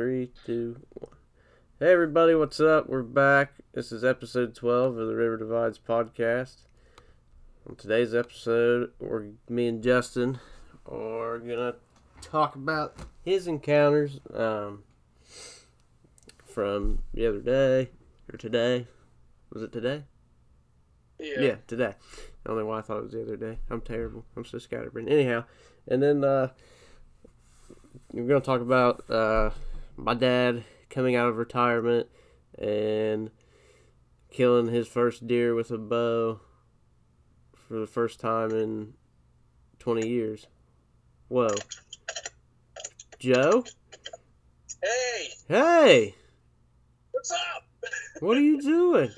Three, two, one. Hey, everybody, what's up? We're back. This is episode 12 of the River Divides podcast. On today's episode, we're, me and Justin are going to talk about his encounters um, from the other day, or today. Was it today? Yeah. Yeah, today. I don't know why I thought it was the other day. I'm terrible. I'm so scatterbrained. Anyhow, and then uh, we're going to talk about uh, my dad coming out of retirement and killing his first deer with a bow for the first time in 20 years. Whoa. Joe? Hey, Hey! what's up? What are you doing?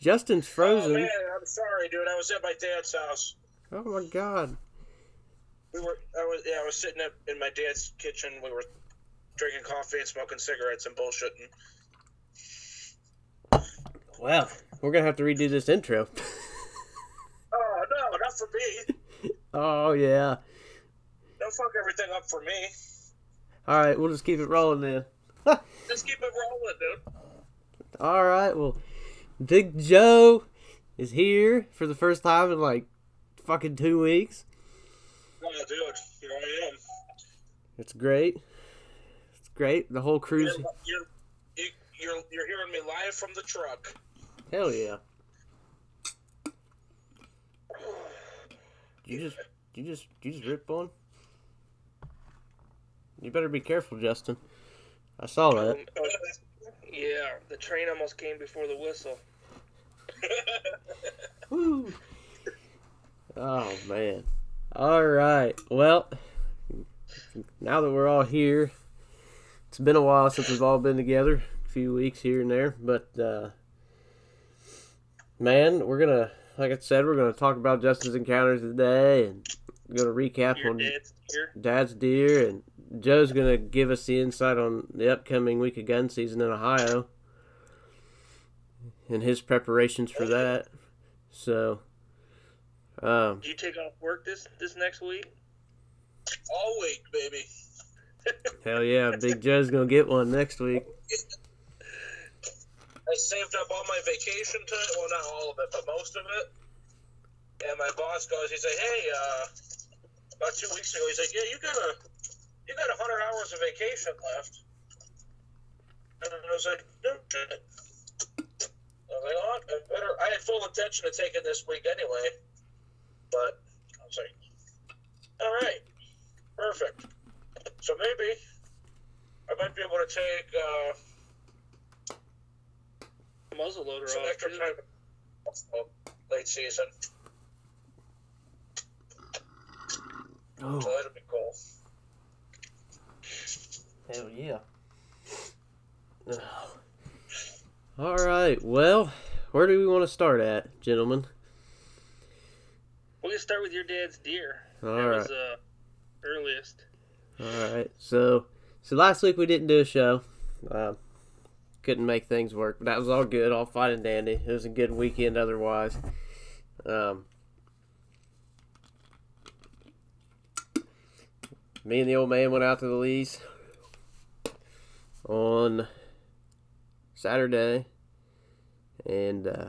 Justin's Oh frozen. man, I'm sorry, dude. I was at my dad's house. Oh my god. We were, I was, yeah, I was sitting up in my dad's kitchen. We were drinking coffee and smoking cigarettes and bullshitting. Well, we're gonna have to redo this intro. Oh no, not for me. oh yeah. Don't fuck everything up for me. All right, we'll just keep it rolling then. Just keep it rolling, dude. All right, well, Big Joe is here for the first time in like fucking two weeks. Oh, dude, here I am. It's great. Great. The whole You're, cruise. you're, you- you're, you're hearing me live from the truck. Hell yeah. You just, you just, you just rip one. You better be careful, Justin. I saw oh, that. Yeah, the train almost came before the whistle. Woo. Oh man. All right. Well, now that we're all here, it's been a while since we've all been together. A few weeks here and there, but uh, man, we're gonna, like I said, we're gonna talk about Justin's encounters today, and gonna recap Your on dad's here. Dad's deer, and Joe's gonna give us the insight on the upcoming week of gun season in Ohio and his preparations for that. So, um, Do you take off work this this next week? All week, baby. Hell yeah, Big Joe's gonna get one next week. I saved up all my vacation time. Well, not all of it, but most of it. And my boss goes, he's like, "Hey, uh, about two weeks ago, he's like, yeah, you got a, you got a hundred hours of vacation left." And I was like, "No shit." I was like, "Oh, I better." I had full intention of taking this week anyway, but I was like, "All right, perfect." So maybe I might be able to take. Uh, Muzzle loader some off. extra too. time late season, Oh, so that'll be cool. hell yeah. All right, well, where do we want to start at, gentlemen? We can start with your dad's deer. All that right. was uh earliest. All right. So, so last week we didn't do a show. Uh, couldn't make things work, but that was all good, all fine and dandy. It was a good weekend otherwise. Um, me and the old man went out to the lease on Saturday, and uh,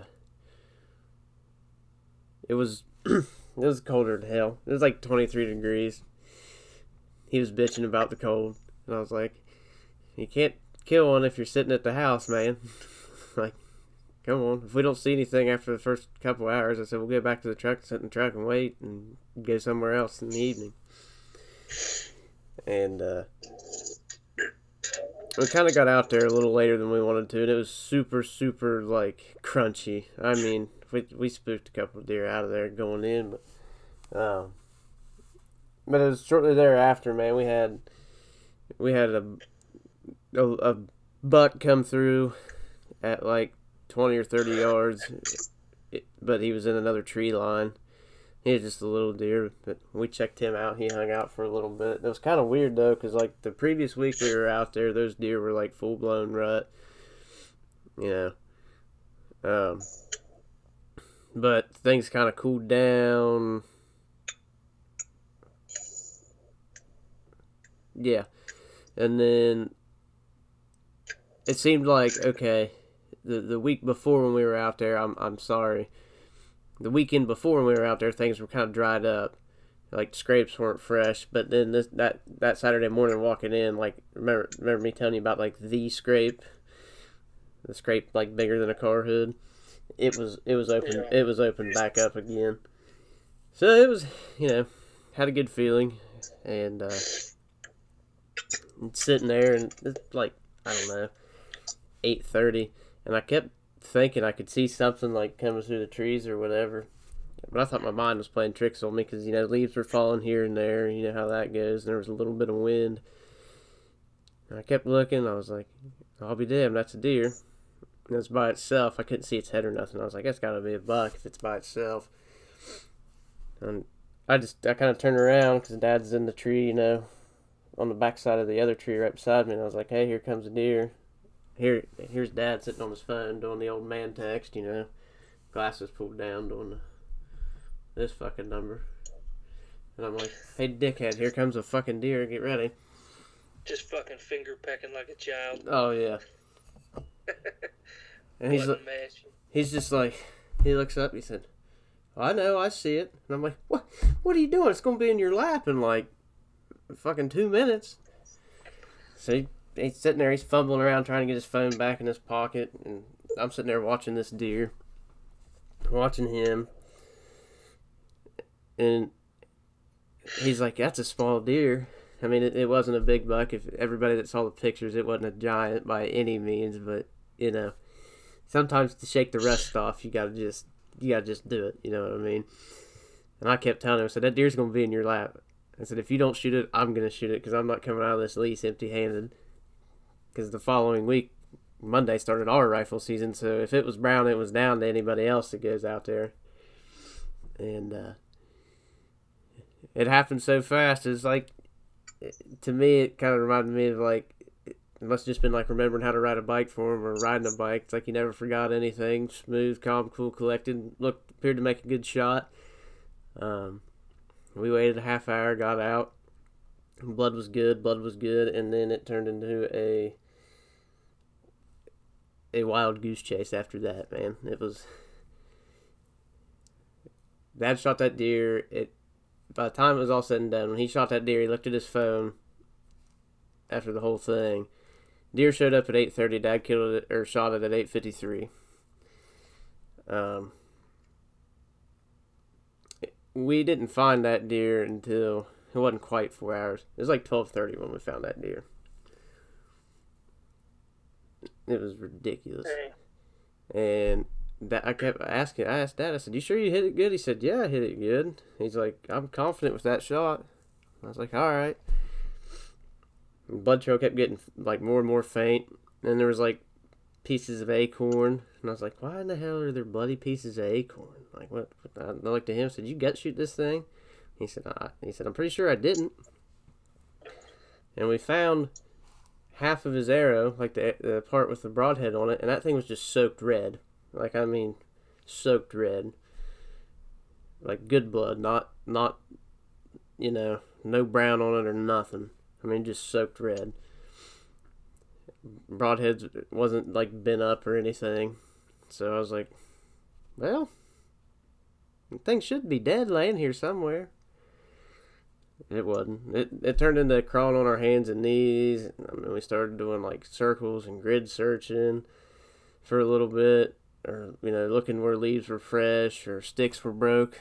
it was it was colder than hell. It was like twenty three degrees he was bitching about the cold, and I was like, "You can't kill one if you're sitting at the house, man. like, come on. If we don't see anything after the first couple hours, I said we'll get back to the truck, sit in the truck, and wait, and go somewhere else in the evening." And uh, we kind of got out there a little later than we wanted to, and it was super, super like crunchy. I mean, we we spooked a couple of deer out of there going in, but um, but it was shortly thereafter, man. We had we had a a, a buck come through at like twenty or thirty yards, it, but he was in another tree line. He was just a little deer, but we checked him out. He hung out for a little bit. It was kind of weird though, because like the previous week we were out there, those deer were like full blown rut, you know. Um, but things kind of cooled down. Yeah, and then it seemed like okay, the the week before when we were out there, I'm I'm sorry. The weekend before when we were out there, things were kind of dried up, like scrapes weren't fresh. But then this that that Saturday morning walking in, like remember remember me telling you about like the scrape, the scrape like bigger than a car hood. It was it was open it was open back up again. So it was you know had a good feeling, and uh, sitting there and it's like I don't know eight thirty, and I kept thinking I could see something like coming through the trees or whatever. But I thought my mind was playing tricks on me because you know leaves were falling here and there. You know how that goes. And there was a little bit of wind. And I kept looking. I was like, "I'll be damned, that's a deer." And it's by itself. I couldn't see its head or nothing. I was like, "That's got to be a buck if it's by itself." And I just I kind of turned around because Dad's in the tree, you know, on the backside of the other tree right beside me. And I was like, "Hey, here comes a deer." Here, here's Dad sitting on his phone doing the old man text, you know, glasses pulled down, doing the, this fucking number. And I'm like, hey, dickhead, here comes a fucking deer, get ready. Just fucking finger pecking like a child. Oh, yeah. and he's, mashing. he's just like, he looks up, he said, oh, I know, I see it. And I'm like, what, what are you doing? It's going to be in your lap in like fucking two minutes. So he, he's sitting there, he's fumbling around trying to get his phone back in his pocket. And I'm sitting there watching this deer, watching him. And he's like, that's a small deer. I mean, it, it wasn't a big buck. If everybody that saw the pictures, it wasn't a giant by any means, but you know, sometimes to shake the rust off, you gotta just you gotta just do it. You know what I mean? And I kept telling him, said that deer's gonna be in your lap. I said if you don't shoot it, I'm gonna shoot it because I'm not coming out of this lease empty-handed. Because the following week, Monday started our rifle season, so if it was brown, it was down to anybody else that goes out there. And uh, it happened so fast. It's like to me, it kind of reminded me of like it must have just been like remembering how to ride a bike for him or riding a bike. It's like he never forgot anything. Smooth, calm, cool, collected. Looked appeared to make a good shot. Um, we waited a half hour, got out. Blood was good. Blood was good, and then it turned into a a wild goose chase after that. Man, it was. Dad shot that deer. It by the time it was all said and done, when he shot that deer, he looked at his phone after the whole thing. Deer showed up at eight thirty. Dad killed it or shot it at eight fifty three. Um, we didn't find that deer until it wasn't quite four hours. It was like twelve thirty when we found that deer. It was ridiculous. And that I kept asking. I asked Dad. I said, "You sure you hit it good?" He said, "Yeah, I hit it good." He's like, "I'm confident with that shot." I was like, "All right." Blood trail kept getting like more and more faint, and there was like pieces of acorn, and I was like, "Why in the hell are there bloody pieces of acorn?" Like what? I looked at him. Said, "You gut shoot this thing?" He said, I, "He said I'm pretty sure I didn't." And we found half of his arrow, like the the part with the broadhead on it, and that thing was just soaked red. Like I mean, soaked red. Like good blood, not not you know, no brown on it or nothing. I mean just soaked red. Broadheads wasn't like bent up or anything. So I was like, Well the thing should be dead laying here somewhere. It wasn't. It it turned into crawling on our hands and knees. I mean, we started doing like circles and grid searching for a little bit, or you know, looking where leaves were fresh or sticks were broke.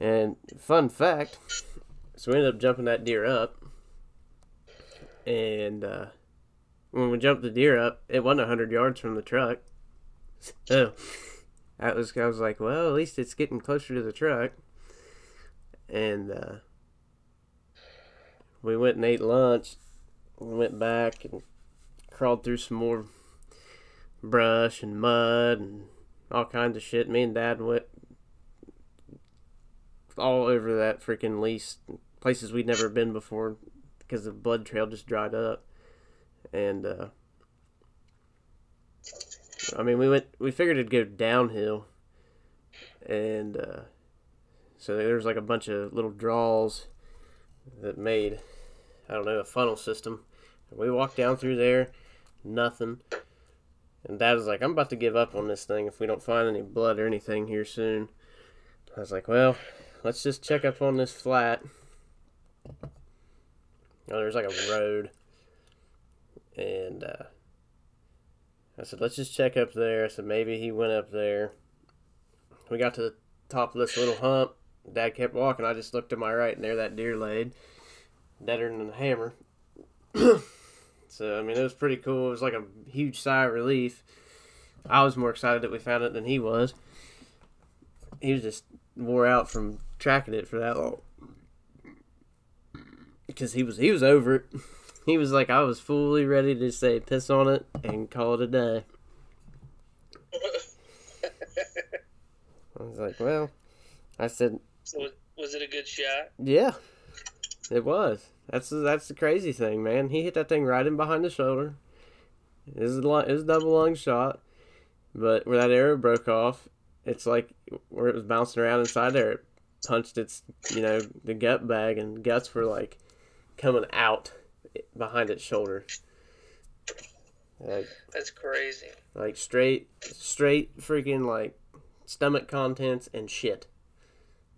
And fun fact, so we ended up jumping that deer up, and uh, when we jumped the deer up, it wasn't hundred yards from the truck. So that was I was like, well, at least it's getting closer to the truck. And uh, we went and ate lunch. We went back and crawled through some more brush and mud and all kinds of shit. Me and Dad went all over that freaking lease, places we'd never been before because the blood trail just dried up. And uh, I mean, we went. We figured it'd go downhill, and uh, so there was like a bunch of little draws that made I don't know a funnel system We walked down through there, nothing. And Dad was like, I'm about to give up on this thing if we don't find any blood or anything here soon. I was like, well, let's just check up on this flat. Oh, there's like a road. And uh, I said, let's just check up there. I said, maybe he went up there. We got to the top of this little hump. Dad kept walking. I just looked to my right, and there that deer laid, deader than a hammer. so I mean, it was pretty cool. It was like a huge sigh of relief. I was more excited that we found it than he was. He was just wore out from tracking it for that long because he was he was over it. He was like, I was fully ready to say piss on it and call it a day. I was like, well, I said, So was, it a good shot? yeah, it was. That's the, that's the crazy thing, man. He hit that thing right in behind the shoulder. It was a, lu- it was a double lung shot, but where that arrow broke off, it's like where it was bouncing around inside there, it punched its, you know, the gut bag, and guts were like coming out behind its shoulder. Like, That's crazy. like straight, straight freaking like stomach contents and shit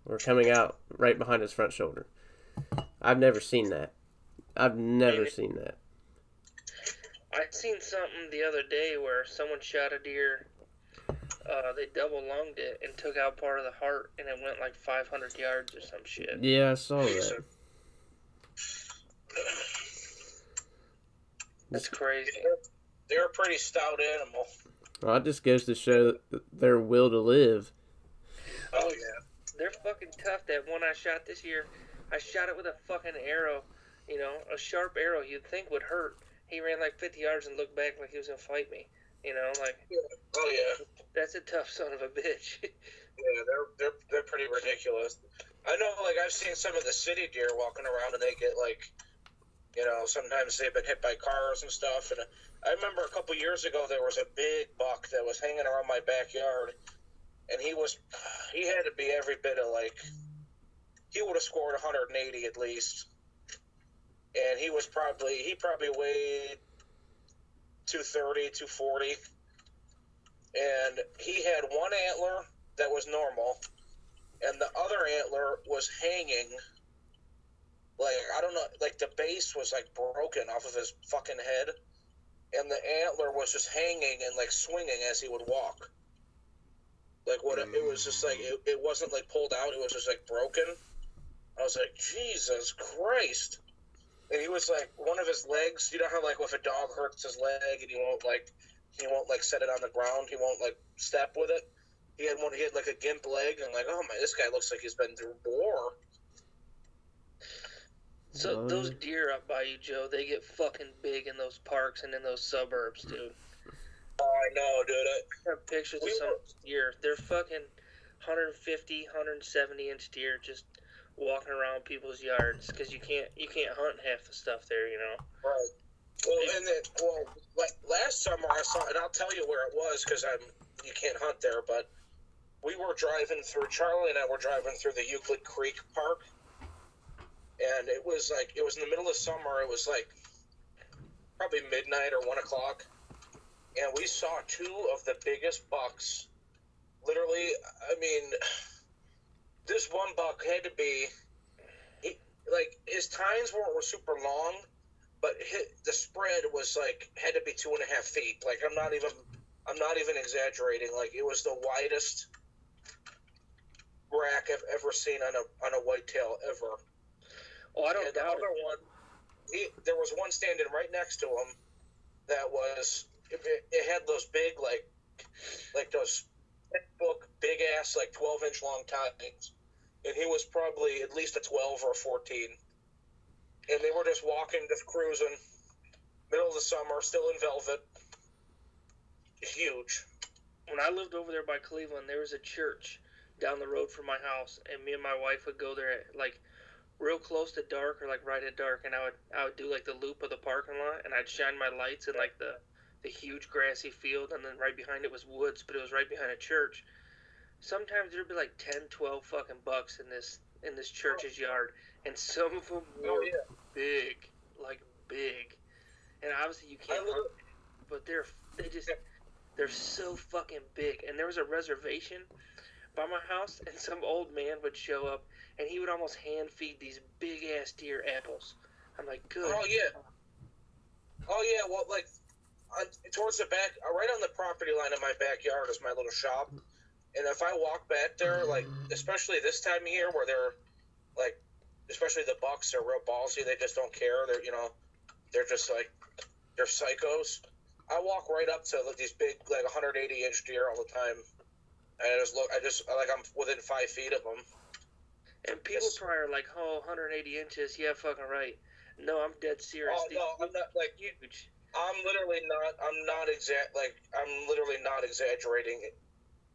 were coming out right behind his front shoulder. I've never seen that. I've never Maybe. seen that. I seen something the other day where someone shot a deer. Uh, they double lunged it and took out part of the heart, and it went like 500 yards or some shit. Yeah, I saw that. That's crazy. They're a pretty stout animal. Well, it just goes to show their will to live. Oh yeah. They're fucking tough. That one I shot this year, I shot it with a fucking arrow. You know, a sharp arrow you'd think would hurt. He ran like 50 yards and looked back like he was gonna fight me. You know, like Oh yeah. that's a tough son of a bitch. Yeah, they're they're they're pretty ridiculous. I know, like I've seen some of the city deer walking around, and they get like, you know, sometimes they've been hit by cars and stuff. And I remember a couple years ago there was a big buck that was hanging around my backyard, and he was, he had to be every bit of like, he would have scored 180 at least, and he was probably he probably weighed 230, 240, and he had one antler that was normal, and the other antler was hanging. Like I don't know, like the base was like broken off of his fucking head, and the antler was just hanging and like swinging as he would walk. Like what? It was just like it, it wasn't like pulled out; it was just like broken. I was like, Jesus Christ! And he was like, one of his legs. You know how like if a dog hurts his leg and he won't like he won't like set it on the ground. He won't like step with it. He had one. He had like a gimp leg, and like, oh my, this guy looks like he's been through war. So those deer up by you, Joe, they get fucking big in those parks and in those suburbs, dude. Mm. Oh, I know, dude. I, I have pictures of some were- deer. They're fucking 150, 170 inch deer just walking around people's yards because you can't you can't hunt half the stuff there, you know. right. Well, and then, well, like last summer I saw, and I'll tell you where it was because I'm you can't hunt there, but we were driving through. Charlie and I were driving through the Euclid Creek Park, and it was like it was in the middle of summer. It was like probably midnight or one o'clock, and we saw two of the biggest bucks. Literally, I mean, this one buck had to be, he, like his tines weren't were super long, but the spread was like had to be two and a half feet. Like I'm not even, I'm not even exaggerating. Like it was the widest rack I've ever seen on a on a whitetail ever. Oh, I don't And the other it. one, he, there was one standing right next to him that was it, it had those big like like those book big ass like 12 inch long tines. And he was probably at least a 12 or a 14 and they were just walking just cruising. Middle of the summer still in velvet. Huge. When I lived over there by Cleveland, there was a church down the road from my house, and me and my wife would go there at, like real close to dark or like right at dark, and I would I would do like the loop of the parking lot, and I'd shine my lights in like the the huge grassy field, and then right behind it was woods, but it was right behind a church. Sometimes there'd be like 10, 12 fucking bucks in this in this church's yard, and some of them were oh yeah big, like big. and obviously you can't hunt, but they're they just they're so fucking big. And there was a reservation by my house, and some old man would show up, and he would almost hand feed these big ass deer apples. I'm like, good. Oh yeah. Oh yeah. Well, like towards the back, uh, right on the property line of my backyard is my little shop, and if I walk back there, like especially this time of year where they're like, especially the bucks are real ballsy. They just don't care. They're you know, they're just like they're psychos. I walk right up to like, these big like 180 inch deer all the time. And I just look. I just like I'm within five feet of them. And people Yes. probably are like, oh, 180 inches. Yeah, fucking right. No, I'm dead serious. Oh These no, I'm not like huge. I'm literally not. I'm not exact. Like I'm literally not exaggerating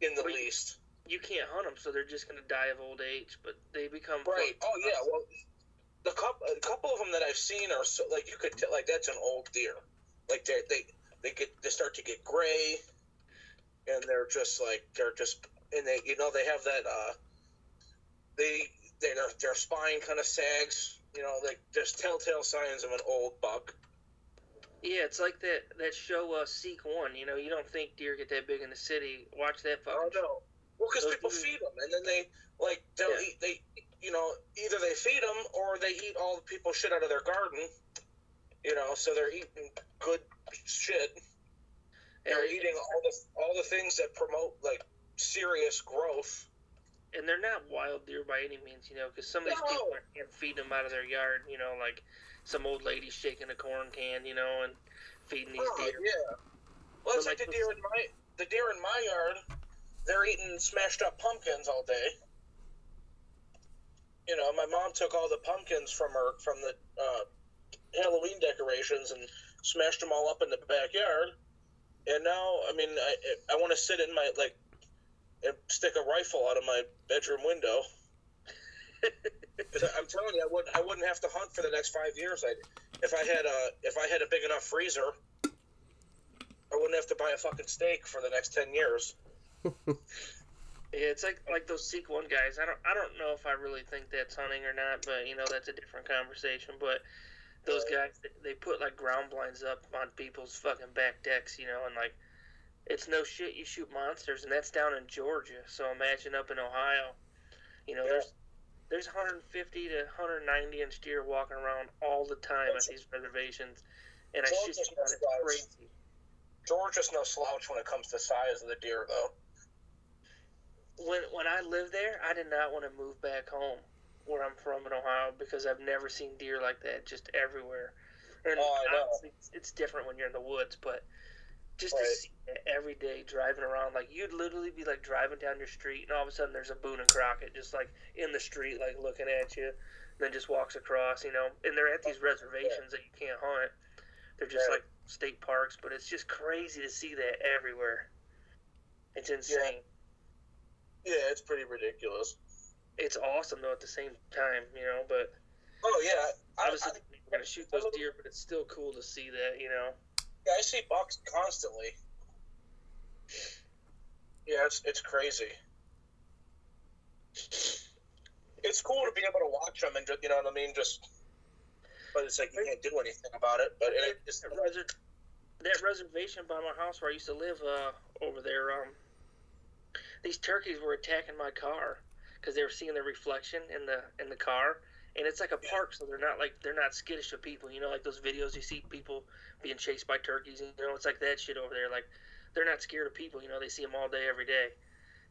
in the least. You can't hunt them, so they're just gonna die of old age. But they become Right. Oh yeah. Well, the couple, a couple of them that I've seen are so like you could tell like that's an old deer. Like they they they get they start to get gray, and they're just like they're just and they you know they have that uh they their their spine kind of sags. You know, like there's telltale signs of an old buck. Yeah, it's like that that show uh, Seek One. You know, you don't think deer get that big in the city. Watch that fucking. Oh no. Well, because people feed them, and then they like they'll Yeah. eat. They you know either they feed them or they eat all the people shit out of their garden. You know, so they're eating good shit. They're eating all the all the things that promote like serious growth. And they're not wild deer by any means, you know, because some of these No. people can't feed them out of their yard. You know, like some old lady shaking a corn can, you know, and feeding these Oh, deer. yeah. Well, it's So, like the deer in my the deer in my yard. They're eating smashed up pumpkins all day. You know, my mom took all the pumpkins from her from the uh, Halloween decorations and smashed them all up in the backyard. And now, I mean, I I want to sit in my like and stick a rifle out of my bedroom window. I'm telling you, I wouldn't I wouldn't have to hunt for the next five years. I if I had a if I had a big enough freezer, I wouldn't have to buy a fucking steak for the next ten years. Yeah, it's like like those Seek One guys. I don't I don't know if I really think that's hunting or not, but you know that's a different conversation. But those uh, guys, they- they put like ground blinds up on people's fucking back decks, you know, and like it's no shit. You shoot monsters, and that's down in Georgia. So imagine up in Ohio, you know, Yeah. there's there's 150 to 190 inch deer walking around all the time at these reservations, and I Georgia's shit you not, it's crazy. Georgia's no slouch when it comes to size of the deer, though. when when I lived there, I did not want to move back home where I'm from in Ohio because I've never seen deer like that just everywhere. And Oh, I know. it's, it's different when you're in the woods, but just to see it every day driving around, like you'd literally be like driving down your street, and all of a sudden there's a Boone and Crockett just like in the street, like looking at you, and then just walks across, you know. And they're at these reservations that you can't hunt. They're just Right. like state parks, but it's just crazy to see that everywhere. It's insane. Yeah, it's pretty ridiculous. it's awesome though at the same time, you know. But Oh yeah, I, obviously I, we're gonna shoot those deer, but it's still cool to see that, you know. I see bucks constantly. Yeah, it's it's crazy. It's cool to be able to watch them and just, you know what I mean, just. But it's like you can't do anything about it. But it, it's, That, that reservation by my house where I used to live uh, over there, um, these turkeys were attacking my car because they were seeing the reflection in the in the car. And it's like a park, so they're not like they're not skittish of people. You know, like those videos you see people being chased by turkeys. You know, it's like that shit over there. Like they're not scared of people. You know, they see them all day, every day.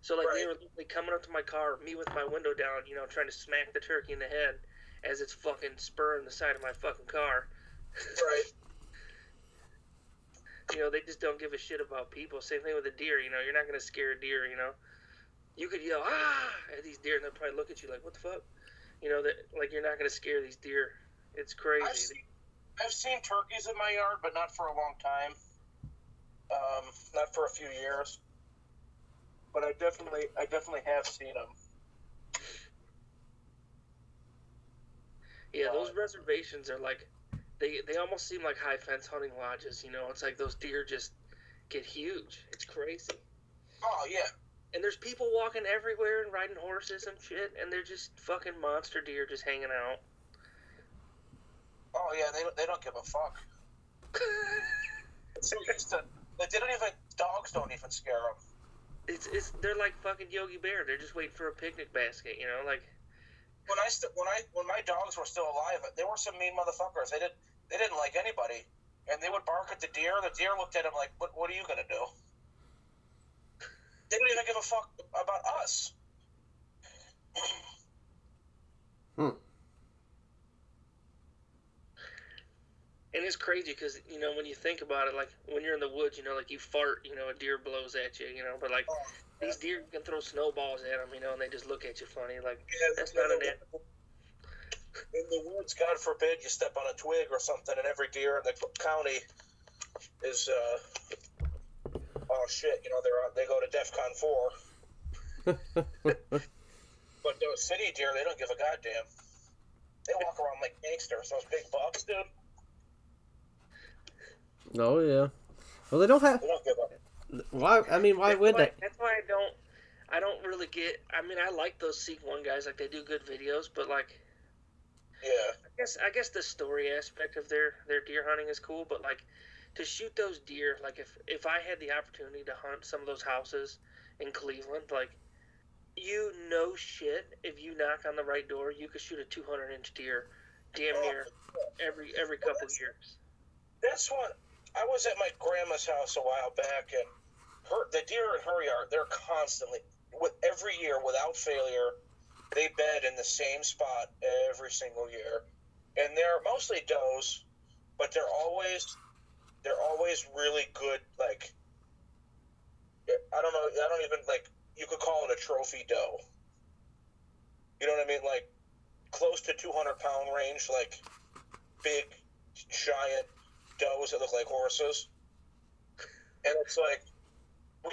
So like they Right. were literally coming up to my car, me with my window down, you know, trying to smack the turkey in the head as it's fucking spurring the side of my fucking car. right. You know, they just don't give a shit about people. Same thing with a deer. You know, you're not gonna scare a deer. You know, you could yell ah at these deer, and they'll probably look at you like, "What the fuck?" You know that like you're not gonna scare these deer. It's I've crazy. seen, I've seen turkeys in my yard, but not for a long time. Um, not for a few years. But I definitely, I definitely have seen them. Yeah, Uh, those reservations are like they they almost seem like high fence hunting lodges. You know, it's like those deer just get huge. It's crazy. Oh yeah, And there's people walking everywhere and riding horses and shit, and they're just fucking monster deer just hanging out. oh yeah. They, they don't give a fuck. so used to. Like, they don't even. Dogs don't even scare them. It's it's they're like fucking Yogi Bear. They're just waiting for a picnic basket, you know, like When I st- when I when my dogs were still alive, they were some mean motherfuckers. They didn't they didn't like anybody, and they would bark at the deer. The deer looked at them like, "What what are you gonna do?" They didn't even give a fuck about us. Hmm. And it's crazy because you know when you think about it, like when you're in the woods, you know, like you fart, you know, a deer blows at you, you know, but like Oh, these deer can throw snowballs at them, you know, and they just look at you funny, like Yeah, That's in not the- an In the woods, God forbid, you step on a twig or something, and every deer in the county is, uh, oh shit, you know, they're they go to DEFCON four. But those city deer, they don't give a goddamn. They walk around like gangsters. Those big bucks, dude. oh yeah. Well, they don't have. They don't give a. Why? I mean, why that's would why, they? That's why I don't, I don't really get. I mean, I like those Seek One guys, like they do good videos, but like Yeah. I guess I guess the story aspect of their their deer hunting is cool, but like to shoot those deer, like if if I had the opportunity to hunt some of those houses in Cleveland, like you know shit, if you knock on the right door, you could shoot a 200 inch deer, damn oh. near every every couple of years. That's what I was at my grandma's house a while back, and her the deer in her yard. They're constantly with every year without failure. They bed in the same spot every single year, and they're mostly does, but they're always they're always really good. Like I don't know, I don't even like you could call it a trophy doe. You know what I mean? Like close to 200 pound range, like big, giant does that look like horses. And it's like we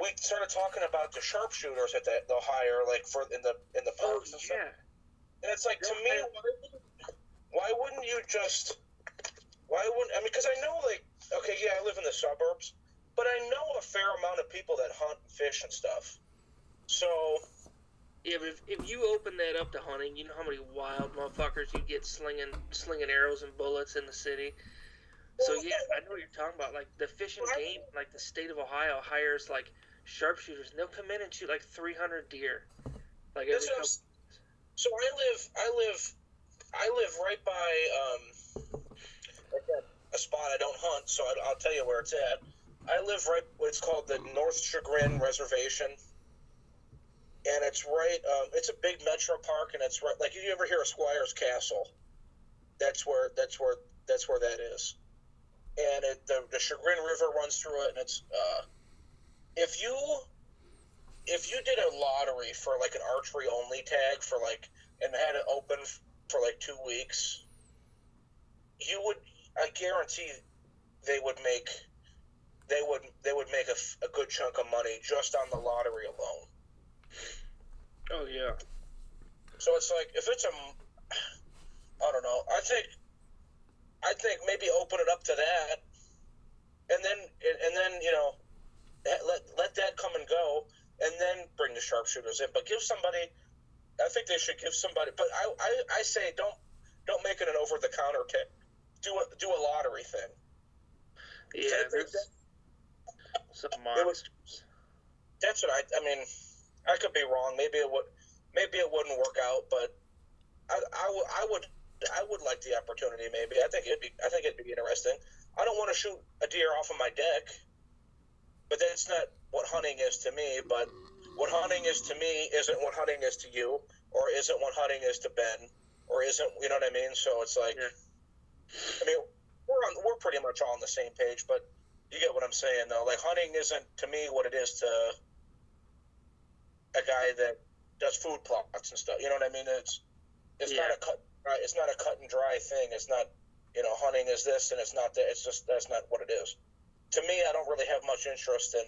we started talking about the sharpshooters that they, they'll hire, like for in the in the Oh parks and stuff. Oh, yeah, And it's like to me, why wouldn't, why wouldn't you just? Why wouldn't I mean? Because I know, like, okay, yeah, I live in the suburbs, but I know a fair amount of people that hunt and fish and stuff. So yeah. But if, if you open that up to hunting, you know how many wild motherfuckers you get slinging slinging arrows and bullets in the city. So yeah, I know what you're talking about. Like the fishing and game, like the state of Ohio hires like sharpshooters, and they'll come in and shoot like 300 deer, like every couple. So I live, I live, I live right by um, a spot I don't hunt, so I, I'll tell you where it's at. I live right. It's called the North Chagrin Reservation, and it's right. Um, it's a big metro park, and it's right. Like, if you ever hear of Squire's Castle, that's where. That's where. That's where that is. And it, the the Chagrin River runs through it, and it's. Uh, if you if you did a lottery for like an archery only tag for like and had it open for like two weeks, you would I guarantee they would make they would they would make a, a good chunk of money just on the lottery alone. Oh yeah. So it's like if it's a I don't know. I think I think maybe open it up to that, and then and then you know let let that come and go, and then bring the sharpshooters in. But give somebody. I think they should give somebody. But I I, I say don't don't make it an over the counter kit. Do a do a lottery thing. Yeah, there's some was- monsters. That's what I. I mean, I could be wrong. Maybe it would. Maybe it wouldn't work out. But I, I, would- I would. I would like the opportunity. Maybe I think it'd be. I think it'd be interesting. I don't want to shoot a deer off of my deck, but that's not what hunting is to me. But what hunting is to me isn't what hunting is to you, or isn't what hunting is to Ben, or isn't you know what I mean? So it's like, Yeah. I mean, we're on. We're pretty much all on the same page, but you get what I'm saying, though. Like hunting isn't to me what it is to a guy that does food plots and stuff. You know what I mean? It's it's not a cut. Right? It's not a cut and dry thing. It's not you know hunting is this and it's not that. It's just that's not what it is. To me, I don't really have much interest in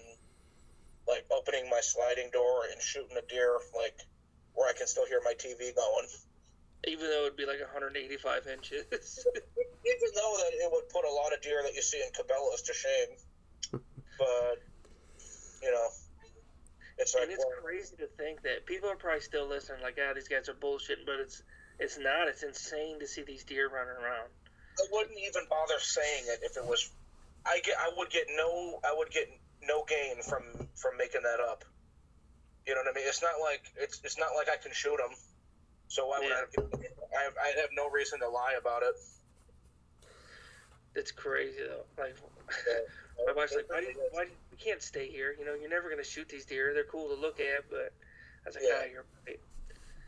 like opening my sliding door and shooting a deer like where I can still hear my TV going. Even though it'd be like 185 inches. even though that it would put a lot of deer that you see in Cabela's to shame, but you know, it's like and it's well, crazy to think that people are probably still listening, like, ah, these guys are bullshitting, but it's it's not. It's insane to see these deer running around. I wouldn't even bother saying it if it was. I get I would get no I would get no gain from from making that up. You know what I mean? It's not like it's it's not like I can shoot them. So why would Yeah. I? I have, I have no reason to lie about it. It's crazy though. Like my wife's like, why do you, why do you, we can't stay here? You know, you're never gonna shoot these deer. They're cool to look at, but I was like, Yeah. ah, you're right.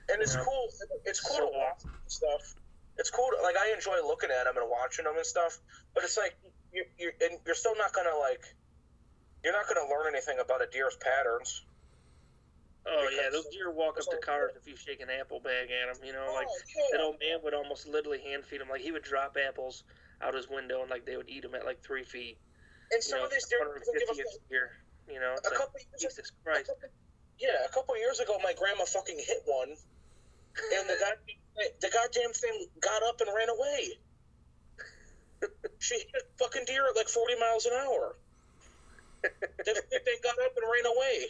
and it's Yeah. cool. It's cool So to watch and stuff. It's cool. To, like I enjoy looking at them and watching them and stuff. But it's like you you and you're still not gonna like. You're not gonna learn anything about a deer's patterns. Oh yeah, those deer walk up to cars if you shake an apple bag at them. You know, oh, like Oh, yeah. that old man would almost literally hand feed them. Like he would drop apples out his window and like they would eat them at like three feet. and some know, of these deer give 150 a deer. You know, A like couple years ago, Jesus Christ. yeah, a couple years ago, my grandma fucking hit one, and the god, the goddamn thing got up and ran away. she hit a fucking deer at like forty miles an hour. they, they got up and ran away.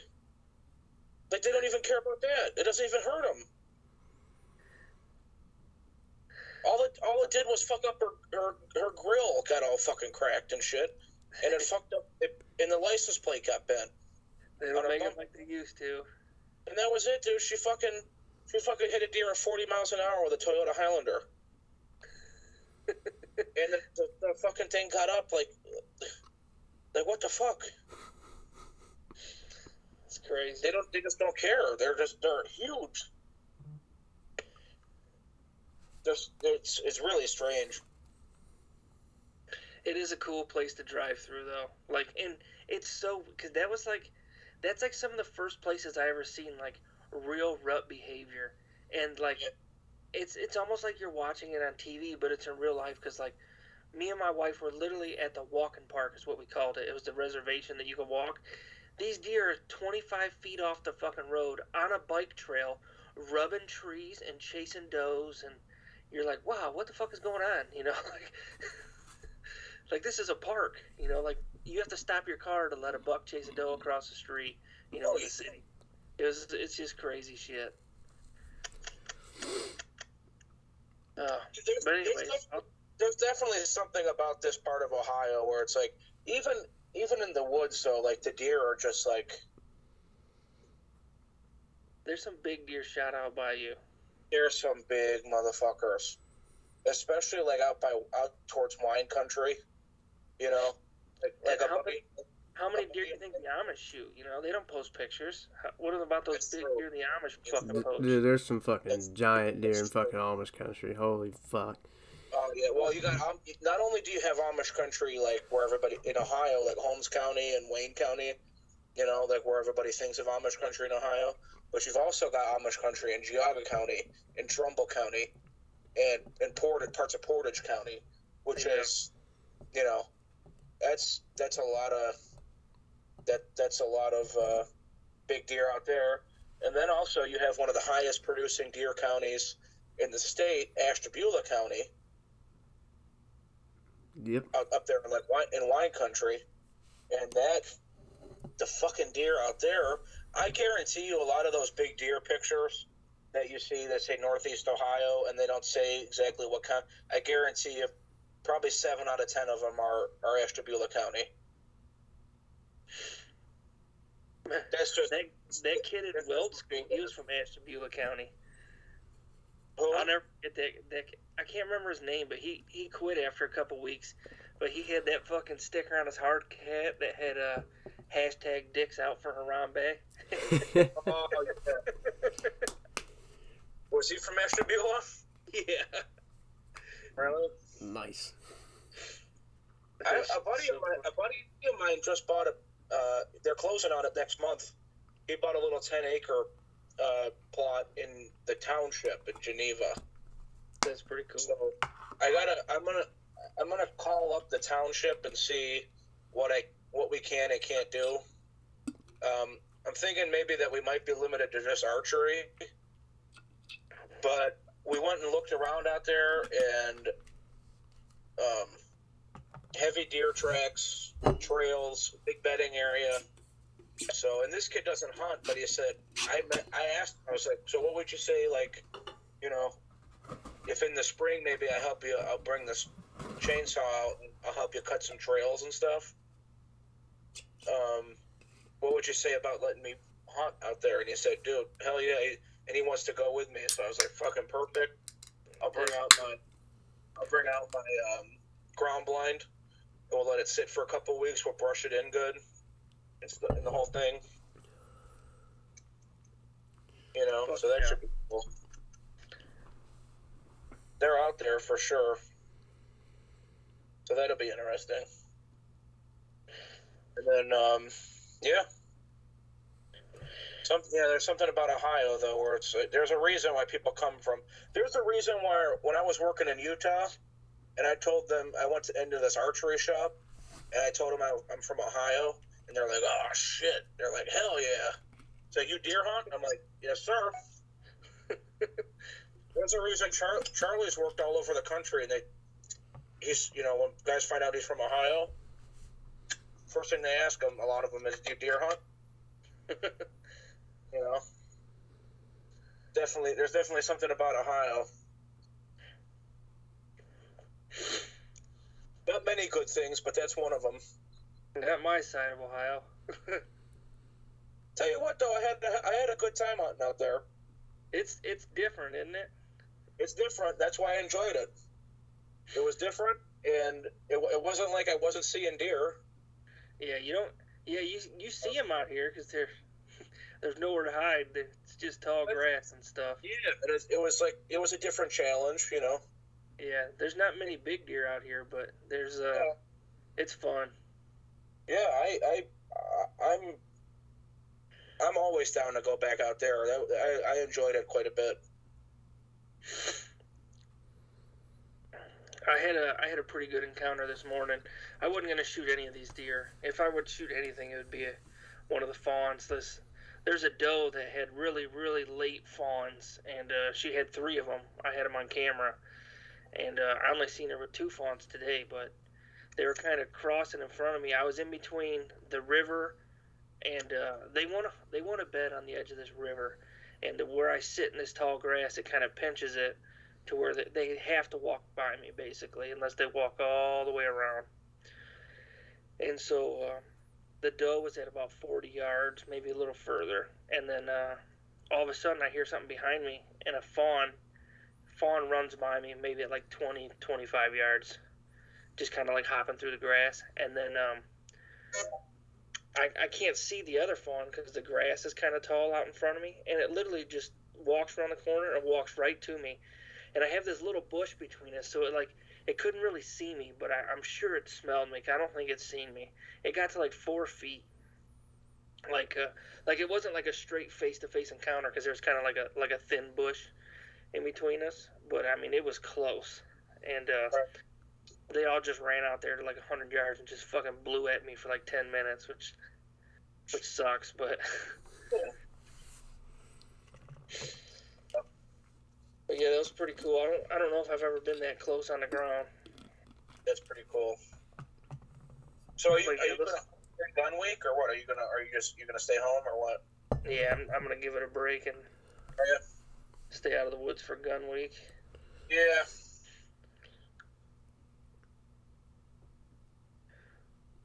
Like they don't even care about that. It doesn't even hurt them. All it all it did was fuck up her her, her grill got all fucking cracked and shit, and it fucked up. It, and the license plate got bent. They don't make them like they used to. And that was it, dude. She fucking, she fucking hit a deer at 40 miles an hour with a Toyota Highlander. and the, the, the fucking thing got up like, like what the fuck? Crazy. They don't, they just don't care. They're just, they're huge. Just, it's, it's really strange. It is a cool place to drive through, though. Like, and it's so because that was like, that's like some of the first places I ever seen like real rut behavior, and like, it's it's almost like you're watching it on TV, but it's in real life. Because like, me and my wife were literally at the walking park, is what we called it. It was the reservation that you could walk. These deer are 25 feet off the fucking road on a bike trail, rubbing trees and chasing does, and you're like, wow, what the fuck is going on? You know, like. like this is a park, you know, like you have to stop your car to let a buck chase a doe across the street, you know, in the city. It was, it's just crazy shit. Uh, There's, but anyways, there's, I'll- there's definitely something about this part of Ohio where it's like, even, even in the woods though, like the deer are just like, there's some big deer shot out by you. there's some big motherfuckers, especially like out by out towards wine country, you know, like, like how buddy, How many deer do you think the Amish shoot? You know, they don't post pictures. How, what about those That's big true. deer the Amish fucking post? Dude, there's some fucking giant deer in fucking Amish country. Holy fuck. Oh yeah, well you got um, not only do you have Amish country like where everybody in Ohio, like Holmes County and Wayne County, you know, like where everybody thinks of Amish country in Ohio, but you've also got Amish country in Geauga County, in Trumbull County, and in Portage parts of Portage County, which Yeah. is, you know, that's that's a lot of that that's a lot of uh, big deer out there, and then also you have one of the highest producing deer counties in the state, Ashtabula County Yep. out up there in like wine, in wine country, and that the fucking deer out there. I guarantee you, a lot of those big deer pictures that you see that say Northeast Ohio, and they don't say exactly what kind. I guarantee you, probably seven out of ten of them are are Ashtabula County. That's just That, that kid in Weld School, he was from Ashtabula County. Who? I'll never forget that, that. I can't remember his name, but he, he quit after a couple weeks. But he had that fucking sticker on his hard hat that had uh, hashtag dicks out for Harambe. Oh, yeah. Was he from Ashtabula? yeah. Really? nice. I, a buddy of mine, a buddy of mine just bought a. Uh, they're closing on it next month. He bought a little ten acre uh, plot in the township in Geneva. That's pretty cool. So I gotta. I'm gonna. I'm gonna call up the township and see what I what we can and can't do. Um, I'm thinking maybe that we might be limited to just archery, but we went and looked around out there and um, heavy deer tracks, trails, big bedding area. So, and this kid doesn't hunt, but he said, I met, I asked, him, I was like, so what would you say, like, you know, if in the spring maybe I help you, I'll bring this chainsaw out and I'll help you cut some trails and stuff. Um, what would you say about letting me hunt out there? And he said, dude, hell yeah. And he wants to go with me. So I was like, fucking perfect. I'll bring out my, I'll bring out my um, ground blind. And we'll let it sit for a couple weeks. We'll brush it in good. It's the, and the whole thing. You know, so that yeah. should be cool. They're out there for sure. So that'll be interesting. And then, um, yeah. Some, yeah, there's something about Ohio though, where it's there's a reason why people come from. There's a reason why when I was working in Utah, and I told them I went to, into this archery shop, and I told them I, I'm from Ohio, and they're like, "Oh shit!" They're like, "Hell yeah!" So you deer hunt? I'm like, "Yes, sir." There's a reason Char- Charlie's worked all over the country, and they he's you know when guys find out he's from Ohio, first thing they ask him, a lot of them is, "Do you deer hunt?" you know, definitely. There's definitely something about Ohio. Not many good things, but that's one of them. Not my side of Ohio. Tell you what, though, I had I had a good time hunting out there. it's it's different, isn't it? It's different. That's why I enjoyed it. It was different, and it, it wasn't like I wasn't seeing deer. Yeah, you don't. Yeah, you you see them out here because there's there's nowhere to hide. It's just tall grass and stuff. Yeah, it, it was like it was a different challenge, you know. Yeah, there's not many big deer out here, but there's uh, Yeah. it's fun. Yeah, I, I, I'm, I'm always down to go back out there. I, I enjoyed it quite a bit. I had a I had a pretty good encounter this morning. I wasn't gonna shoot any of these deer. If I would shoot anything, it would be a, one of the fawns. This there's a doe that had really really late fawns, and uh, she had three of them. I had them on camera, and uh, I only seen her with two fawns today, but they were kind of crossing in front of me. I was in between the river, and uh, they want to they want to bed on the edge of this river, and where I sit in this tall grass, it kind of pinches it to where they, they have to walk by me basically, unless they walk all the way around. And so uh, the doe was at about 40 yards, maybe a little further, and then uh, all of a sudden I hear something behind me, and a fawn fawn runs by me, maybe at like 20, 25 yards, just kind of like hopping through the grass, and then um, I, I can't see the other fawn because the grass is kind of tall out in front of me, and it literally just walks around the corner and walks right to me and I have this little bush between us, so it like it couldn't really see me, but I, I'm sure it smelled me. I don't think it's seen me. It got to like four feet, like uh, like it wasn't like a straight face to face encounter because there was kind of like a like a thin bush in between us, but I mean it was close, and uh, they all just ran out there to like hundred yards and just fucking blew at me for like ten minutes, which which sucks, but. But yeah, that was pretty cool. I don't, I don't know if I've ever been that close on the ground. That's pretty cool. So are you, Like, are you yeah, gonna gun week or what? Are you gonna are you just you gonna stay home or what? Yeah, I'm, I'm gonna give it a break and oh, Yeah. stay out of the woods for gun week. Yeah.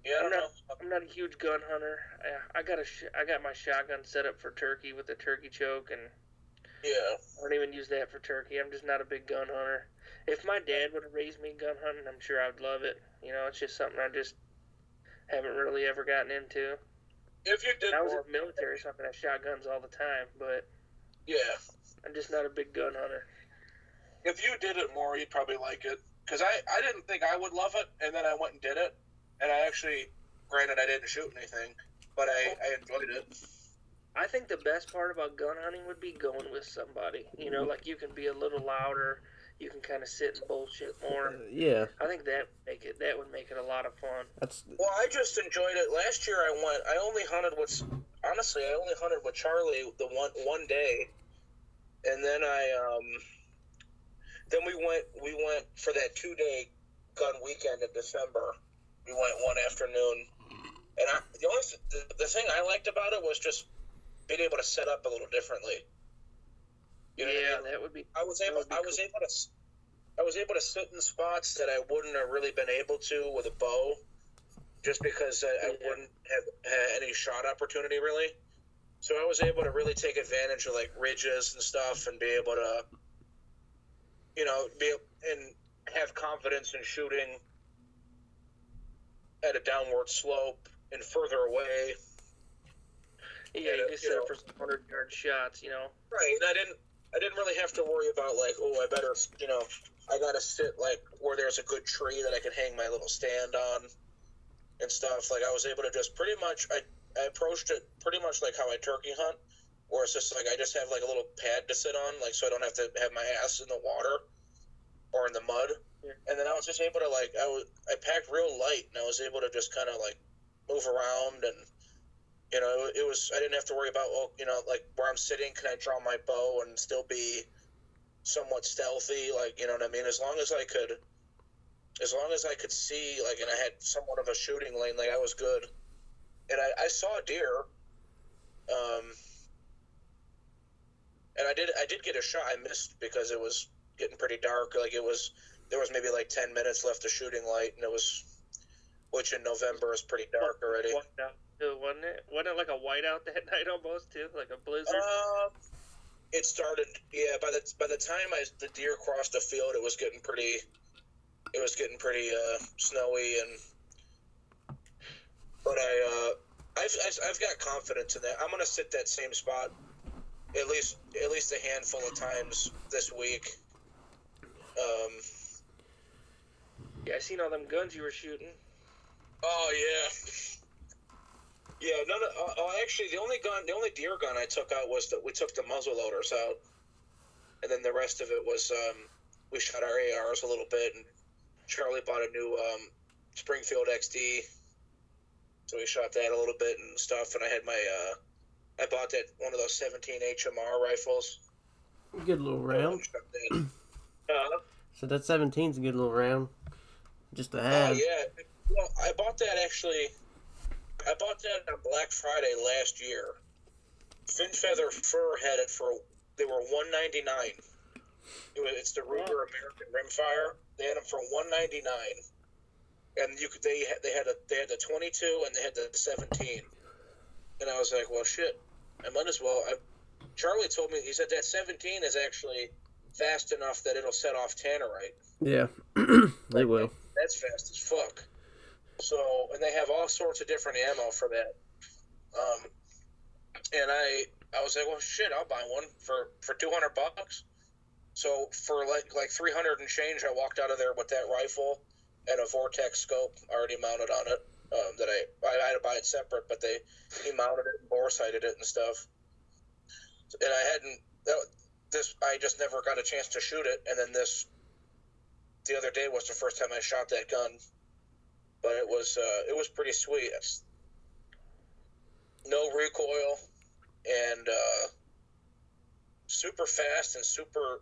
Yeah, I I'm don't I'm not a huge gun hunter. I, I got a, sh- I got my shotgun set up for turkey with a turkey choke, and Yeah. I don't even use that for turkey. I'm just not a big gun hunter. If my dad would have raised me gun hunting, I'm sure I would love it. You know, it's just something I just haven't really ever gotten into. If you did I was in the military, so I had shotguns all the time, but yeah. I'm just not a big gun hunter. If you did it more, you'd probably like it. Because I, I didn't think I would love it, and then I went and did it. And I actually, granted, I didn't shoot anything, but I, I enjoyed it. I think the best part about gun hunting would be going with somebody. You know, like you can be a little louder, you can kind of sit and bullshit more. Uh, yeah, I think that make it that would make it a lot of fun. that's Well, I just enjoyed it. Last year, I went. I only hunted with. Honestly, I only hunted with Charlie the one one day, and then I um. Then we went. We went for that two day gun weekend in December. We went one afternoon, and I, the only th- the, the thing I liked about it was just being able to set up a little differently. You know I yeah, mean? that would be. I was able. I was cool. able to. I was able to sit in spots that I wouldn't have really been able to with a bow, just because I, I wouldn't have had any shot opportunity really. So I was able to really take advantage of like ridges and stuff, and be able to, you know, be and have confidence in shooting at a downward slope and further away. Yeah, you uh, you set know. up for some hundred yard shots. You know. Right, and I didn't I didn't really have to worry about like, oh, I better, you know, I gotta sit like where there's a good tree that I can hang my little stand on and stuff. Like I was able to just pretty much I, I approached it pretty much like how I turkey hunt, where it's just like I just have like a little pad to sit on, like so I don't have to have my ass in the water or in the mud. And then I was just able to like I was I packed real light and I was able to just kind of like move around and you know it was i didn't have to worry about well you know like where i'm sitting can i draw my bow and still be somewhat stealthy? Like you know what i mean? As long as i could as long as i could see like and i had somewhat of a shooting lane like i was good. And i, I saw a deer um and i did i did get a shot. I missed because it was getting pretty dark. Like it was there was maybe like 10 minutes left of shooting light and it was which in november is pretty dark already Whiteout, too, wasn't it? Wasn't it like a whiteout that night almost too, like a blizzard? Um, it started. Yeah, by the by the time I the deer crossed the field, it was getting pretty. It was getting pretty uh, snowy and. But I, uh, I've, I've I've got confidence in that. I'm gonna sit that same spot, at least at least a handful of times this week. Um. Yeah, I seen all them guns you were shooting. Oh yeah. Yeah, none of, uh, oh, actually, the only gun, the only deer gun I took out was that we took the muzzle loaders out, and then the rest of it was um, we shot our ARs a little bit, and Charlie bought a new um, Springfield XD, so we shot that a little bit and stuff. And I had my, uh, I bought that one of those 17 HMR rifles. Good little round. Uh, So that 17's a good little round. Just to Oh have. yeah. Well, I bought that actually. I bought that on Black Friday last year. Fin Feather Fur had it for they were one ninety nine. It was, it's the Ruger American Rimfire. They had them for one ninety nine, and you could they had they had a they had the twenty two and they had the seventeen, and I was like, well, shit, I might as well. I, Charlie told me he said that seventeen is actually fast enough that it'll set off tannerite Yeah. they will. That's fast as fuck. So, and they have all sorts of different ammo for that. Um, and I, I was like, well, shit, I'll buy one for for two hundred bucks. So for like like three hundred and change, I walked out of there with that rifle and a Vortex scope already mounted on it. Um, that I I had to buy it separate, but they he mounted it and bore sighted it and stuff. And I hadn't that, this I just never got a chance to shoot it, and then this the other day was the first time I shot that gun, but it was uh, it was pretty sweet. It's no recoil and uh, super fast and super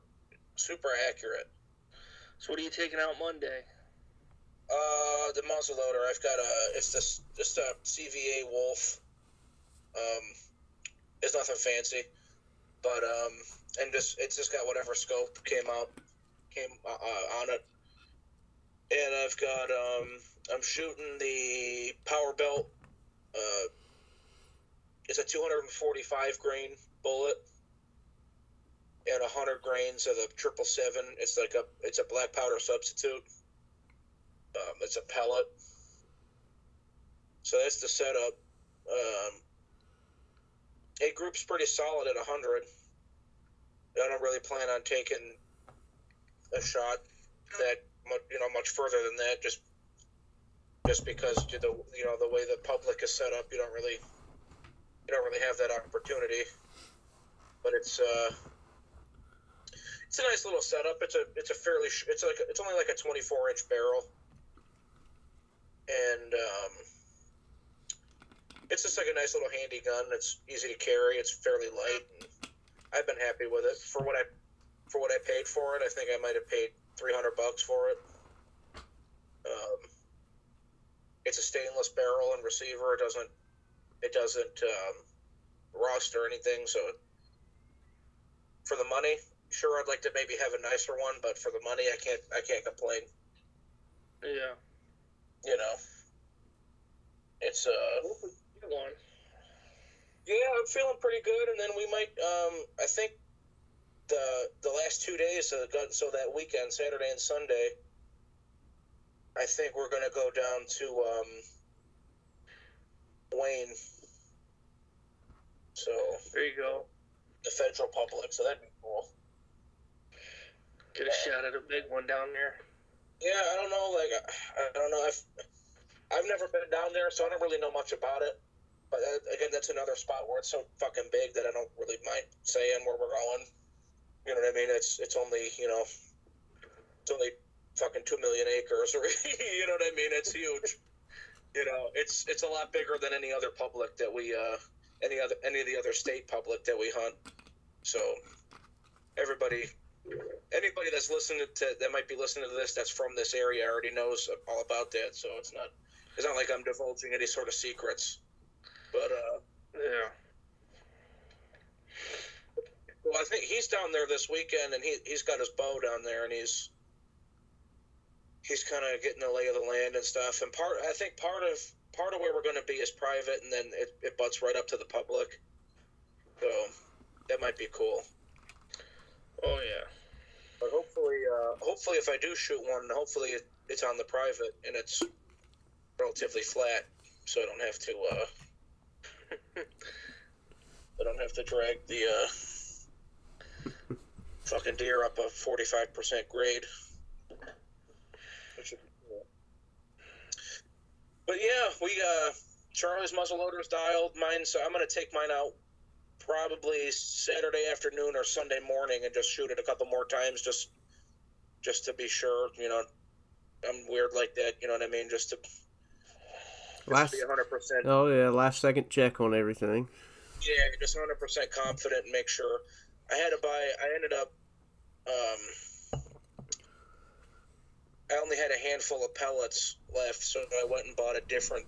super accurate. So what are you taking out Monday? Uh, the muzzle loader. I've got a. It's this just a CVA Wolf. Um, it's nothing fancy, but um, and just it's just got whatever scope came out came uh, uh, on it. And I've got um, I'm shooting the power belt. Uh, it's a 245 grain bullet and 100 grains of the triple seven. It's like a it's a black powder substitute. Um, it's a pellet. So that's the setup. Um, a group's pretty solid at 100. I don't really plan on taking a shot that much, you know much further than that. Just just because the you know the way the public is set up, you don't really you don't really have that opportunity. But it's uh, it's a nice little setup. It's a it's a fairly sh- it's like it's only like a 24 inch barrel, and um, it's just like a nice little handy gun. It's easy to carry. It's fairly light. I've been happy with it for what I for what I paid for it. I think I might have paid 300 bucks for it. Um, it's a stainless barrel and receiver. It doesn't it doesn't um, rust or anything. So for the money, sure I'd like to maybe have a nicer one, but for the money, I can't I can't complain. Yeah. You know, it's uh. Get one. Yeah, I'm feeling pretty good, and then we might. Um, I think the the last two days, uh, so that weekend, Saturday and Sunday, I think we're gonna go down to um, Wayne. So There you go. the Federal Public, so that'd be cool. Get a shot at a big one down there. Yeah, I don't know. Like, I, I don't know. I've I've never been down there, so I don't really know much about it. But uh, again, that's another spot where it's so fucking big that I don't really mind saying where we're going. You know what I mean? It's it's only you know, it's only fucking two million acres, or you know what I mean? It's huge. You know, it's it's a lot bigger than any other public that we uh any other any of the other state public that we hunt. So everybody anybody that's listening to that might be listening to this that's from this area already knows all about that. So it's not it's not like I'm divulging any sort of secrets. But uh, Yeah. Well, I think he's down there this weekend, and he he's got his bow down there, and he's he's kind of getting the lay of the land and stuff. And part I think part of part of where we're going to be is private, and then it, it butts right up to the public. So that might be cool. Oh yeah. But hopefully, uh, hopefully, if I do shoot one, hopefully it, it's on the private and it's relatively flat, so I don't have to. Uh, I don't have to drag the uh, fucking deer up a forty-five percent grade. Which would. But yeah, we uh, Charlie's muzzleloader's dialed. Mine, so I'm gonna take mine out probably Saturday afternoon or Sunday morning and just shoot it a couple more times just just to be sure, you know. I'm weird like that, you know what I mean? Just to, just Last, to be 100%. oh yeah, last second check on everything. Yeah, just 100% confident and make sure. I had to buy, I ended up, um, I only had a handful of pellets left, so I went and bought a different,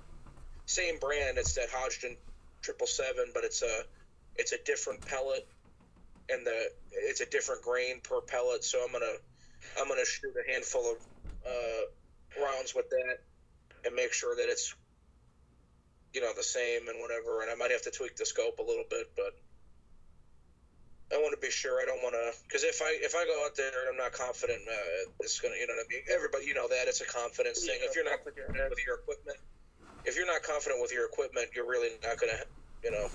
same brand. It's that Hodgdon triple seven, but it's a, it's a different pellet, and the it's a different grain per pellet. So I'm gonna, I'm gonna shoot a handful of uh, rounds with that, and make sure that it's you know the same and whatever and i might have to tweak the scope a little bit but i want to be sure i don't want to because if i if i go out there and i'm not confident uh, it's gonna you know what i mean? Everybody you know that it's a confidence thing. If you're not confident with your equipment if you're not confident with your equipment you're really not gonna you know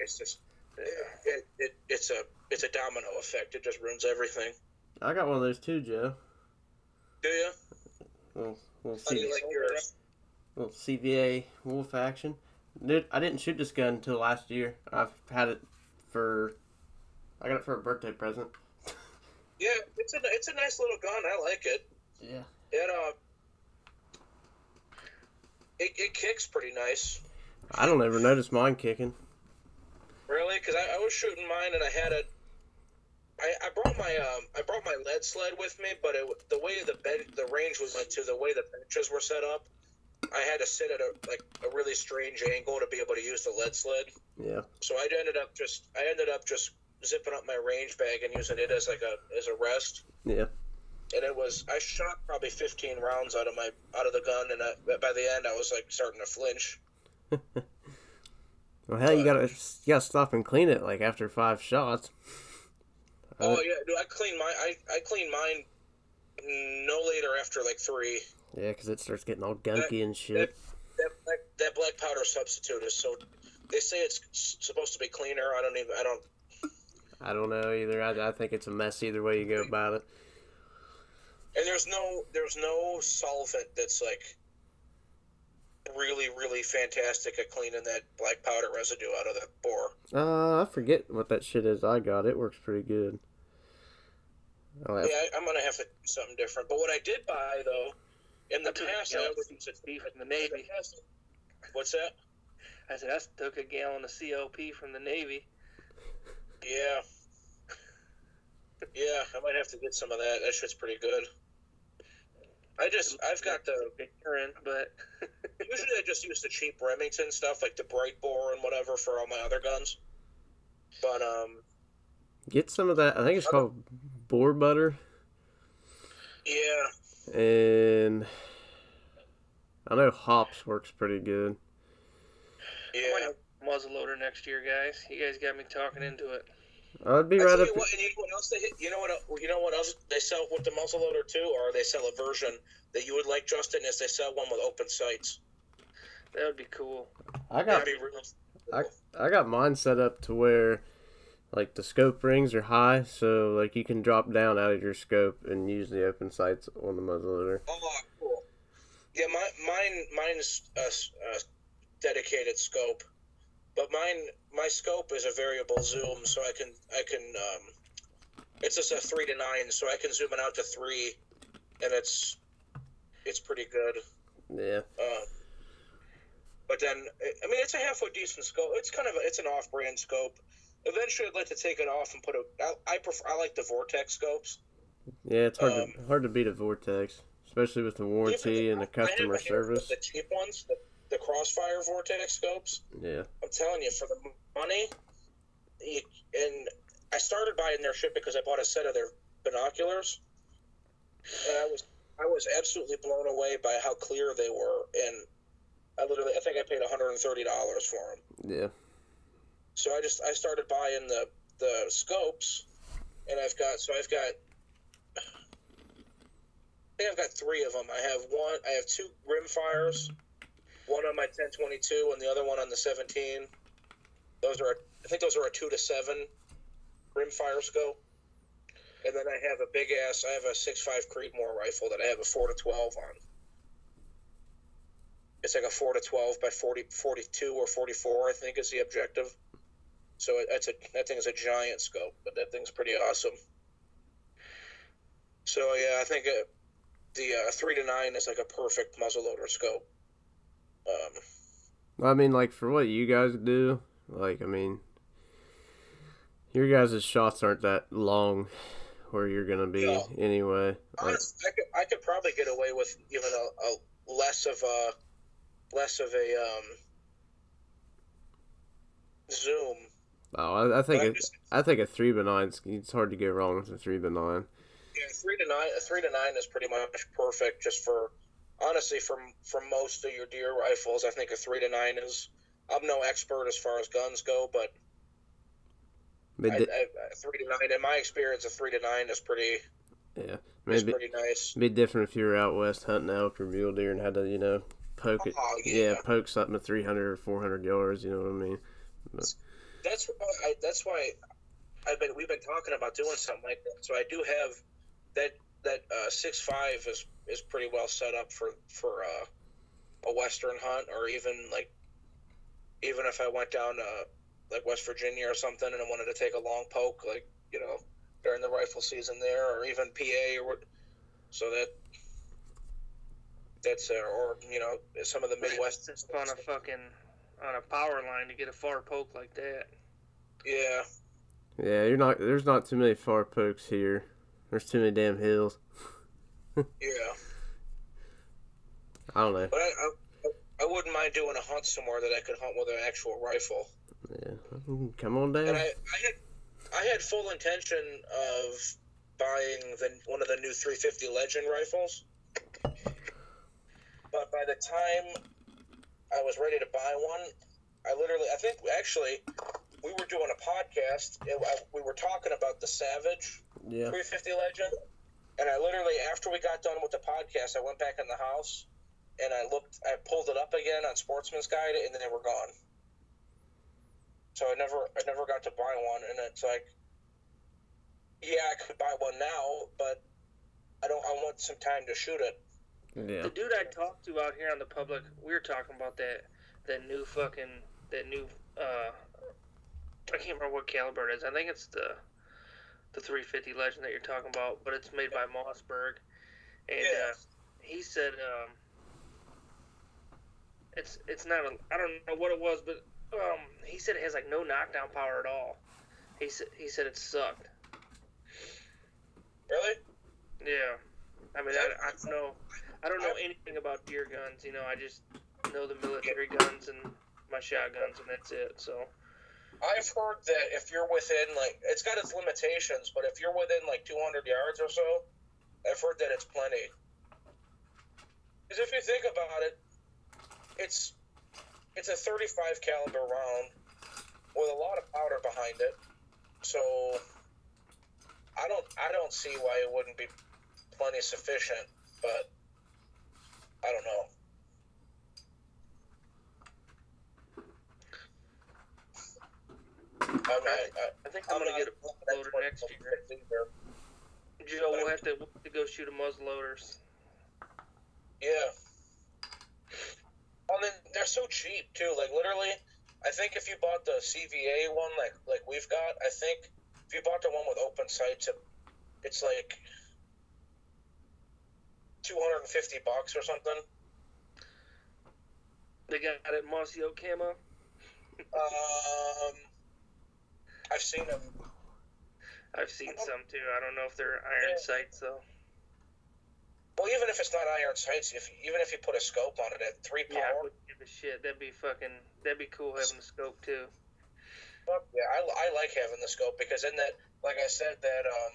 it's just it, it it's a it's a domino effect. It just ruins everything. I got one of those too, Joe. do you Little, little, how do you like yours? Little CVA Wolf action. Dude, I didn't shoot this gun until last year. I've had it for. I got it for a birthday present. yeah it's a it's a nice little gun i like it Yeah. It uh, it, it kicks pretty nice. I don't ever notice mine kicking. Really? Because I, I was shooting mine and I had a. I, I brought my um I brought my lead sled with me, but it, the way the bed the range we went to, the way the benches were set up, I had to sit at a like a really strange angle to be able to use the lead sled. Yeah. So I ended up just I ended up just zipping up my range bag and using it as like a as a rest. Yeah. And it was I shot probably 15 rounds out of my out of the gun, and I, by the end I was like starting to flinch. Well, hell, you gotta you gotta stop and clean it like after five shots. Oh yeah, dude, I clean mine. I, I clean mine no later after like three. Yeah, 'cause it starts getting all gunky and shit. That black, that black powder substitute is so. They say it's supposed to be cleaner. I don't even. I don't. I don't know either. I, I think it's a mess either way you go about it. And there's no there's no solvent that's like really really fantastic at cleaning that black powder residue out of that bore. Uh, I forget what that shit is. I got it. Works pretty good. Oh, Yeah, I, I'm gonna have to do something different. But what I did buy though, in the past, I gallon would of use it. CLP from the Navy. What's that? I said I took a gallon of CLP from the Navy. Yeah. Yeah, I might have to get some of that. That shit's pretty good. I just, I've got the. urine, but Usually, I just use the cheap Remington stuff, like the Bright Bore and whatever, for all my other guns. But um, Get some of that. I think it's called Bore Butter, Yeah. And I know Hoppe's works pretty good. Yeah. might have a muzzle loader next year, guys. You guys got me talking into it. I'd be I right tell up. you what, you know what else they you know what you know what else they sell with the muzzle loader too, or they sell a version that you would like, Justin, is they sell one with open sights. That would be cool. I That'd got be real. I, I got mine set up to where like the scope rings are high, so like you can drop down out of your scope and use the open sights on the muzzleloader. Oh, cool. Yeah, my, mine mine's a dedicated scope, but mine my scope is a variable zoom, so I can I can um, it's just a three to nine, so I can zoom it out to three, and it's it's pretty good. Yeah, Uh, but then, I mean, it's a halfway decent scope. It's kind of a, it's an off-brand scope. Eventually, I'd like to take it off and put a. I, I prefer. I like the Vortex scopes. yeah, it's hard Um, to hard to beat a vortex, especially with the warranty and the customer service. The cheap ones, the, the Crossfire Vortex scopes. Yeah, I'm telling you, for the money, you, and I started buying their shit because I bought a set of their binoculars, and I was I was absolutely blown away by how clear they were, and I literally I think I paid 130 dollars for them. yeah, So I just I started buying the the scopes, and I've got so I've got. I think I've got three of them. I have one. I have two rim fires, one on my 1022 and the other one on the 17. Those are I think those are a two to seven rim fire scope. And then I have a big ass. I have a six five Creedmoor rifle that I have a four to twelve on. It's like a four to twelve by 40, 42 or forty four. I think is the objective. So that's a that thing is a giant scope, but that thing's pretty awesome. So yeah, I think uh the uh, three to nine is like a perfect muzzleloader scope. Um, I mean, like for what you guys do, like I mean, your guys' shots aren't that long, where you're gonna be No. anyway. Like, honest, I could I could probably get away with even a, a less of a less of a um, zoom. Oh, I, I think But it, just- I think a three by nine. It's hard to go wrong with a three by nine. Yeah, three to nine. A three to nine is pretty much perfect. Just for honestly, for for most of your deer rifles, I think a three to nine is. I'm no expert as far as guns go, but But I, di- three to nine, in my experience, a three to nine is pretty yeah, maybe pretty nice. be different if you were out west hunting elk or mule deer and had to, you know, poke oh, it. Oh, Yeah, yeah. poke something at 300 or 400 yards. You know what I mean? That's why. I, that's why I've been. We've been talking about doing something like that. So I do have that. That uh, six five is is pretty well set up for for uh, a western hunt, or even like even if I went down uh, like West Virginia or something, and I wanted to take a long poke, like you know during the rifle season there, or even PA or what. So that. That's uh, or you know some of the Midwest Just on a fucking on a power line to get a far poke like that. yeah Yeah, you're not. There's not too many far pokes here. There's too many damn hills. yeah I don't know. But I, I, I wouldn't mind doing a hunt somewhere that I could hunt with an actual rifle. Yeah, come on down. And I, I had I had full intention of buying the one of the new 350 Legend rifles. But by the time I was ready to buy one, I literally I think actually we were doing a podcast. and I- we were talking about the Savage yeah, 350 Legend, and I literally after we got done with the podcast, I went back in the house and I looked, I pulled it up again on Sportsman's Guide, and then they were gone. So I never, I never got to buy one, and it's like, yeah, I could buy one now, but I don't. I want some time to shoot it. Yeah, The dude I talked to out here on the public, we were talking about that that new fucking that new uh I can't remember what caliber it is. I think it's the the 350 Legend that you're talking about, but it's made by Mossberg, and Yeah. uh, he said um, it's it's not a I don't know what it was, but um, he said it has like no knockdown power at all. He said he said it sucked. Really? Yeah, I mean I, I don't know I don't know anything about deer guns. You know, I just know the military guns and my shotguns, and that's it. So I've heard that if you're within like it's got its limitations, but if you're within like 200 yards or so, I've heard that it's plenty. Because if you think about it, it's it's a 35 caliber round with a lot of powder behind it, so I don't I don't see why it wouldn't be plenty sufficient, but I don't know. I, I, I, think I'm, I'm gonna get a that's loader next year. Joe, we'll have to, we'll have to go shoot a muzzleloaders. Yeah. Well, then they're so cheap too. Like literally, I think if you bought the CVA one, like like we've got, I think if you bought the one with open sights, it, it's like two hundred and fifty bucks or something. They got it Mossy Oak camo. Um, I've seen them. I've seen some too. I don't know if they're iron Yeah. sights though. Well, even if it's not iron sights, if even if you put a scope on it at three Yeah, I power, give a shit. That'd be fucking. That'd be cool having a scope too. Yeah, I, I like having the scope because in that, like I said, that um,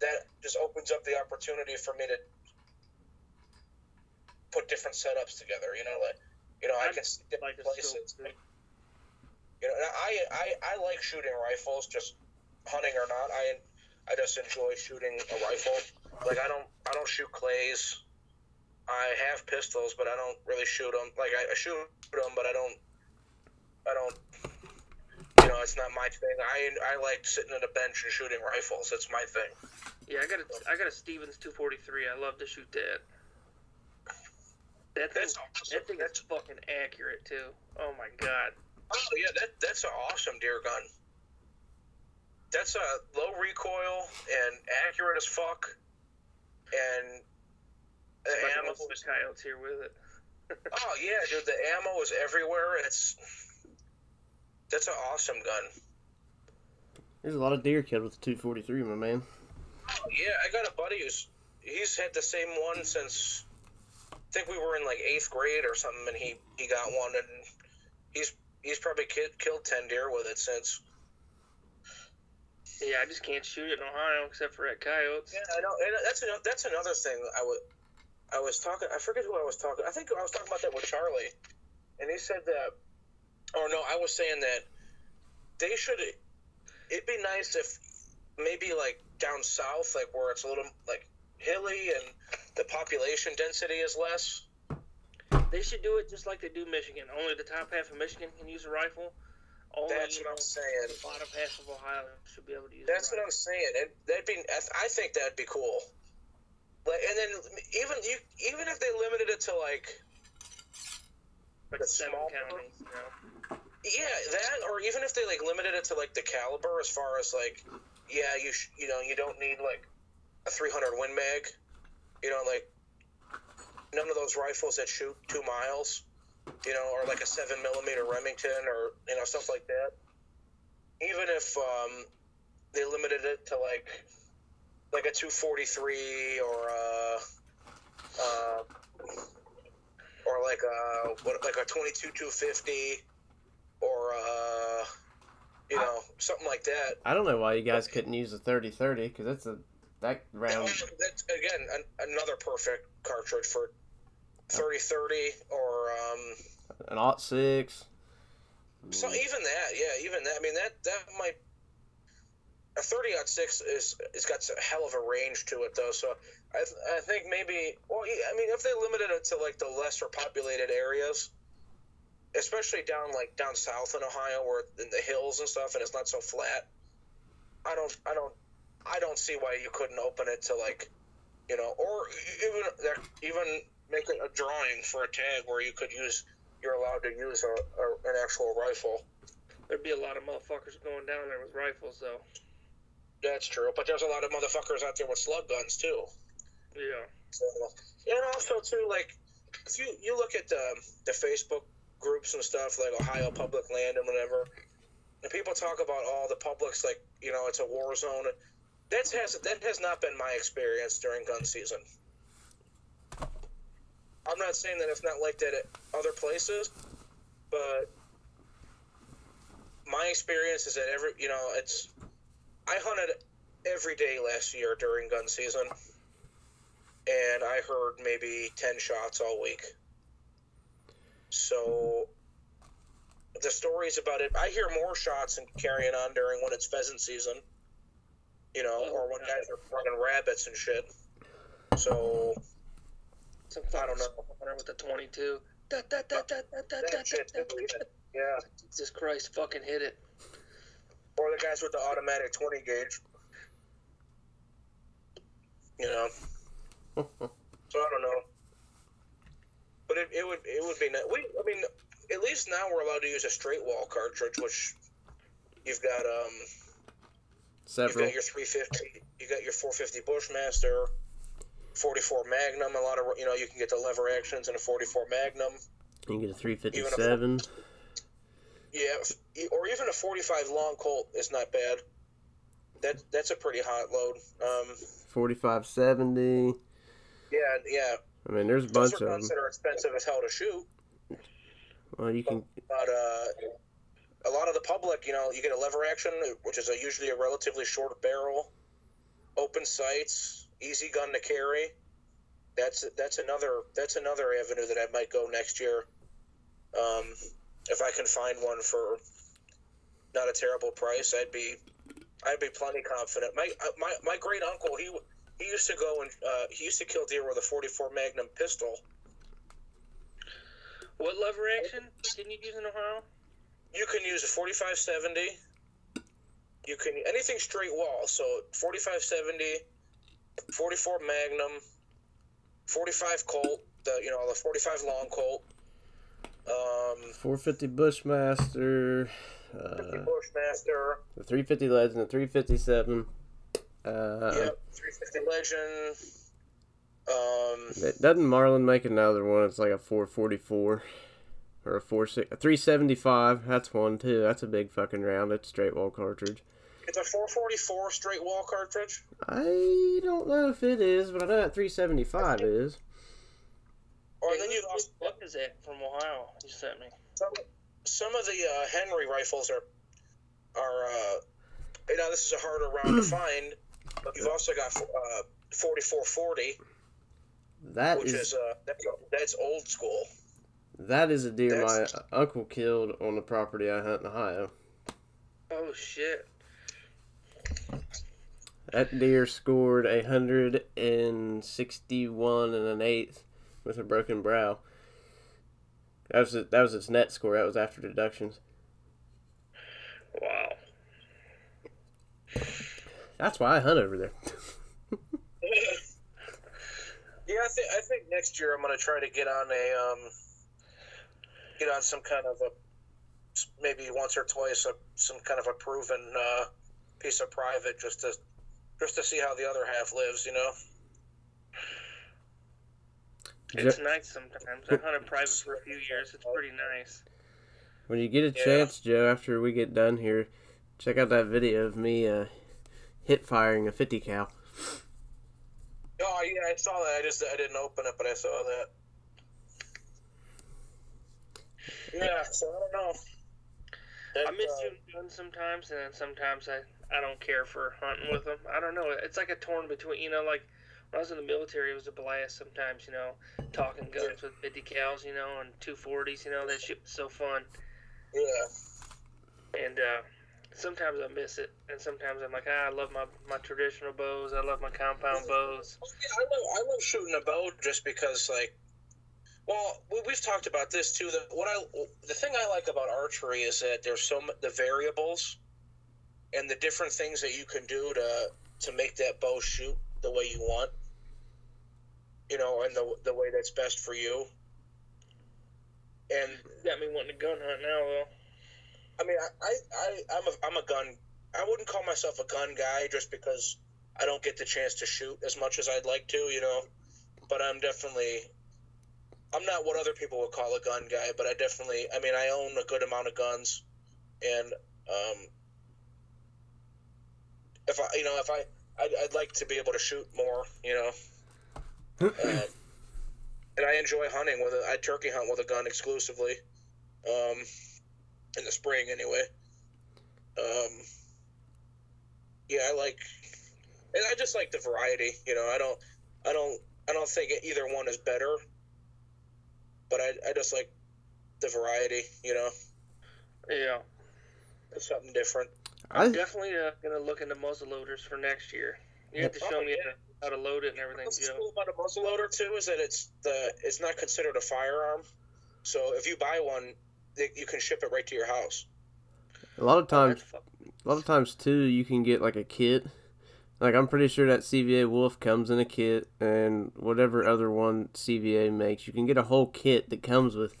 that just opens up the opportunity for me to put different setups together. You know, like you know, I I'd can see different Like places. too. You know, and I, I I like shooting rifles, just hunting or not. I I just enjoy shooting a rifle. Like I don't I don't shoot clays. I have pistols, but I don't really shoot them. Like I, I shoot them, but I don't. I don't. You know, it's not my thing. I I like sitting on a bench and shooting rifles. It's my thing. Yeah, I got a I got a Stevens 243. I love to shoot that. That thing, That's awesome. that thing is fucking accurate too. Oh my god. Oh yeah, that that's an awesome deer gun. That's a low recoil and accurate as fuck, and the If I can ammo. also the coyotes here with it. Oh yeah, dude, the ammo is everywhere. It's that's an awesome gun. There's a lot of deer killed with the 243, my man. Oh yeah, I got a buddy who's he's had the same one since I think we were in like eighth grade or something, and he he got one, and he's he's probably ki- killed ten deer with it since. Yeah, I just can't shoot it in Ohio except for at coyotes. Yeah, I know, and that's ano- that's another thing. I was I was talking. I forget who I was talking. I think I was talking about that with Charlie, and he said that. Or no, I was saying that they should. It'd be nice if maybe like down south, like where it's a little like hilly and the population density is less. They should do it just like they do Michigan. Only the top half of Michigan can use a rifle. Only That's what know, I'm saying. the bottom half of Ohio should be able to use. That's what. I'm saying. And that'd be. I think that'd be cool. Like, and then even you, even if they limited it to like like the seven small counties. You know? Yeah, that, or even if they like limited it to like the caliber, as far as like, yeah, you sh- you know you don't need like a 300 Win Mag, you know, like none of those rifles that shoot two miles, you know, or like a seven millimeter Remington or you know stuff like that. Even if um, they limited it to like like a 243 or uh, uh, or like a what like a 22 250 or uh, you know something like that. I don't know why you guys couldn't use the 3030 because that's a that round. that's again an, another perfect cartridge for 3030 or um, An aught six. so even that, yeah, even that. I mean that that might a 30 aught six is it's got a hell of a range to it though. So I th- I think maybe well I mean if they limited it to like the lesser populated areas. Especially down like down south in Ohio, where in the hills and stuff, and it's not so flat. I don't, I don't, I don't see why you couldn't open it to like, you know, or even even make it a drawing for a tag where you could use, you're allowed to use a, a an actual rifle. There'd be a lot of motherfuckers going down there with rifles, though. That's true, but there's a lot of motherfuckers out there with slug guns too. Yeah. So, and also too, like, if you you look at the the Facebook groups and stuff like Ohio Public Land and whatever, and people talk about all the publics like you know it's a war zone. That has that has not been my experience during gun season. I'm not saying that it's not like that at other places, but my experience is that every you know it's I hunted every day last year during gun season, and I heard maybe ten shots all week. So the stories about it, I hear more shots and carrying on during when it's pheasant season. You know, or when guys are running rabbits and shit. So Some I don't know. fucking with the 22. Da, da, da, da, da, da, da, that shit, da, da, da. yeah. Jesus Christ, fucking hit it. Or the guys with the automatic twenty gauge. You know. So I don't know. But it, it would it would be nice. We I mean at least now we're allowed to use a straight wall cartridge, which you've got um you've got your 350, you got your 450 Bushmaster, 44 Magnum. A lot of you know you can get the lever actions in a 44 Magnum. You can get a 357. Yeah, or even a 45 long Colt is not bad. That that's a pretty hot load. Um, 4570. yeah, yeah. I mean, there's a bunch Those bunch are of guns them. that are expensive as hell to shoot. Well, you can. But uh, a lot of the public, you know, you get a lever action, which is a, usually a relatively short barrel, open sights, easy gun to carry. That's that's another that's another avenue that I might go next year. Um, if I can find one for not a terrible price, I'd be I'd be plenty confident. My uh, my my great uncle he he used to go and uh, he used to kill deer with a 44 Magnum pistol. What lever action can you use in Ohio? You can use a 4570. You can anything straight wall. So 4570, 44 Magnum, 45 Colt. The you know the 45 long Colt. Um, 450 Bushmaster. 50 Uh, Bushmaster. the 350 Legend, the 357. Uh, yep. 350 Legend. Um, Doesn't Marlin make another one? It's like a 444 or a 46, a 375. That's one too. That's a big fucking round. It's straight wall cartridge. it's a 444 straight wall cartridge. I don't know if it is, but I know that 375 is. Or Hey, then you also What is that from Ohio? You sent me. some, some of the uh, Henry rifles are are uh, you know this is a harder round to find, but you've also got uh, 4440, That which is is uh, that's, that's old school. That is a deer my uncle killed on the property I hunt in Ohio. Oh shit. That deer scored a hundred and sixty-one and an eighth with a broken brow. That was that was its net score. That was after deductions. Wow. That's why I hunt over there. yeah, I think I think next year I'm gonna try to get on a um, get on some kind of a maybe once or twice a, some kind of a proven uh, piece of private just to just to see how the other half lives, you know. It's nice sometimes. I hunted private for a few years. It's pretty nice. When you get a Yeah. chance, Joe, after we get done here, check out that video of me uh, hit firing a fifty cal. Oh yeah, I saw that. I just I didn't open it, but I saw that. Yeah, so I don't know. I miss uh, shooting guns sometimes, and then sometimes I, I don't care for hunting with them. I don't know. It's like a torn between, you know, like when I was in the military, it was a blast sometimes, you know, talking guns with 50 cals, you know, and 240s, you know, that shit was so fun. Yeah, And uh, sometimes I miss it, and sometimes I'm like, ah, I love my, my traditional bows. I love my compound bows. Well, yeah, I love I love shooting a bow just because like, well, we, we've talked about this too. The what I the thing I like about archery is that there's so the variables, and the different things that you can do to to make that bow shoot the way you want. You know, and the the way that's best for you. And Got me wanting to gun hunt now, though. I mean, I, I, I I'm a I'm a gun. I wouldn't call myself a gun guy just because I don't get the chance to shoot as much as I'd like to, you know. But I'm definitely. I'm not what other people would call a gun guy, but I definitely. I mean, I own a good amount of guns, and um, if I, you know, if I, I'd, I'd like to be able to shoot more, you know. Um, and I enjoy hunting with a. I turkey hunt with a gun exclusively, um, in the spring anyway. Um, yeah, I like, and I just like the variety. You know, I don't, I don't, I don't think either one is better, but I, I just like the variety. You know, Yeah. it's something different. I am Definitely uh, gonna look into muzzle loaders for next year. You have to show Oh, me yeah. how to load it and everything. What's Joe. cool about a muzzleloader too is that it's the it's not considered a firearm. So if you buy one, you can ship it right to your house. a lot of times That's a lot of times too you can get like a kit like i'm pretty sure that cva wolf comes in a kit and whatever other one cva makes you can get a whole kit that comes with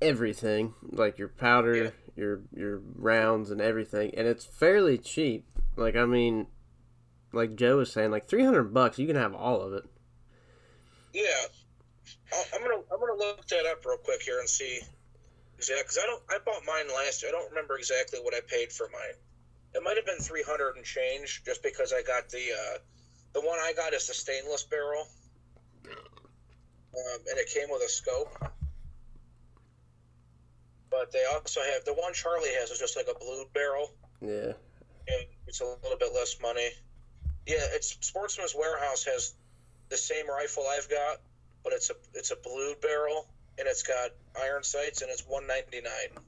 everything like your powder Yeah. your your rounds and everything and it's fairly cheap like i mean like joe was saying like 300 bucks you can have all of it Yeah, I'm gonna I'm gonna look that up real quick here and see exactly because I don't I bought mine last year. I don't remember exactly what I paid for mine. It might have been 300 and change, just because I got the uh, the one I got is the stainless barrel, um, and it came with a scope. But they also have the one Charlie has is just like a blue barrel. Yeah, and it's a little bit less money. Yeah, it's Sportsman's Warehouse has the same rifle I've got, but it's a it's a blue barrel and it's got iron sights and it's 199.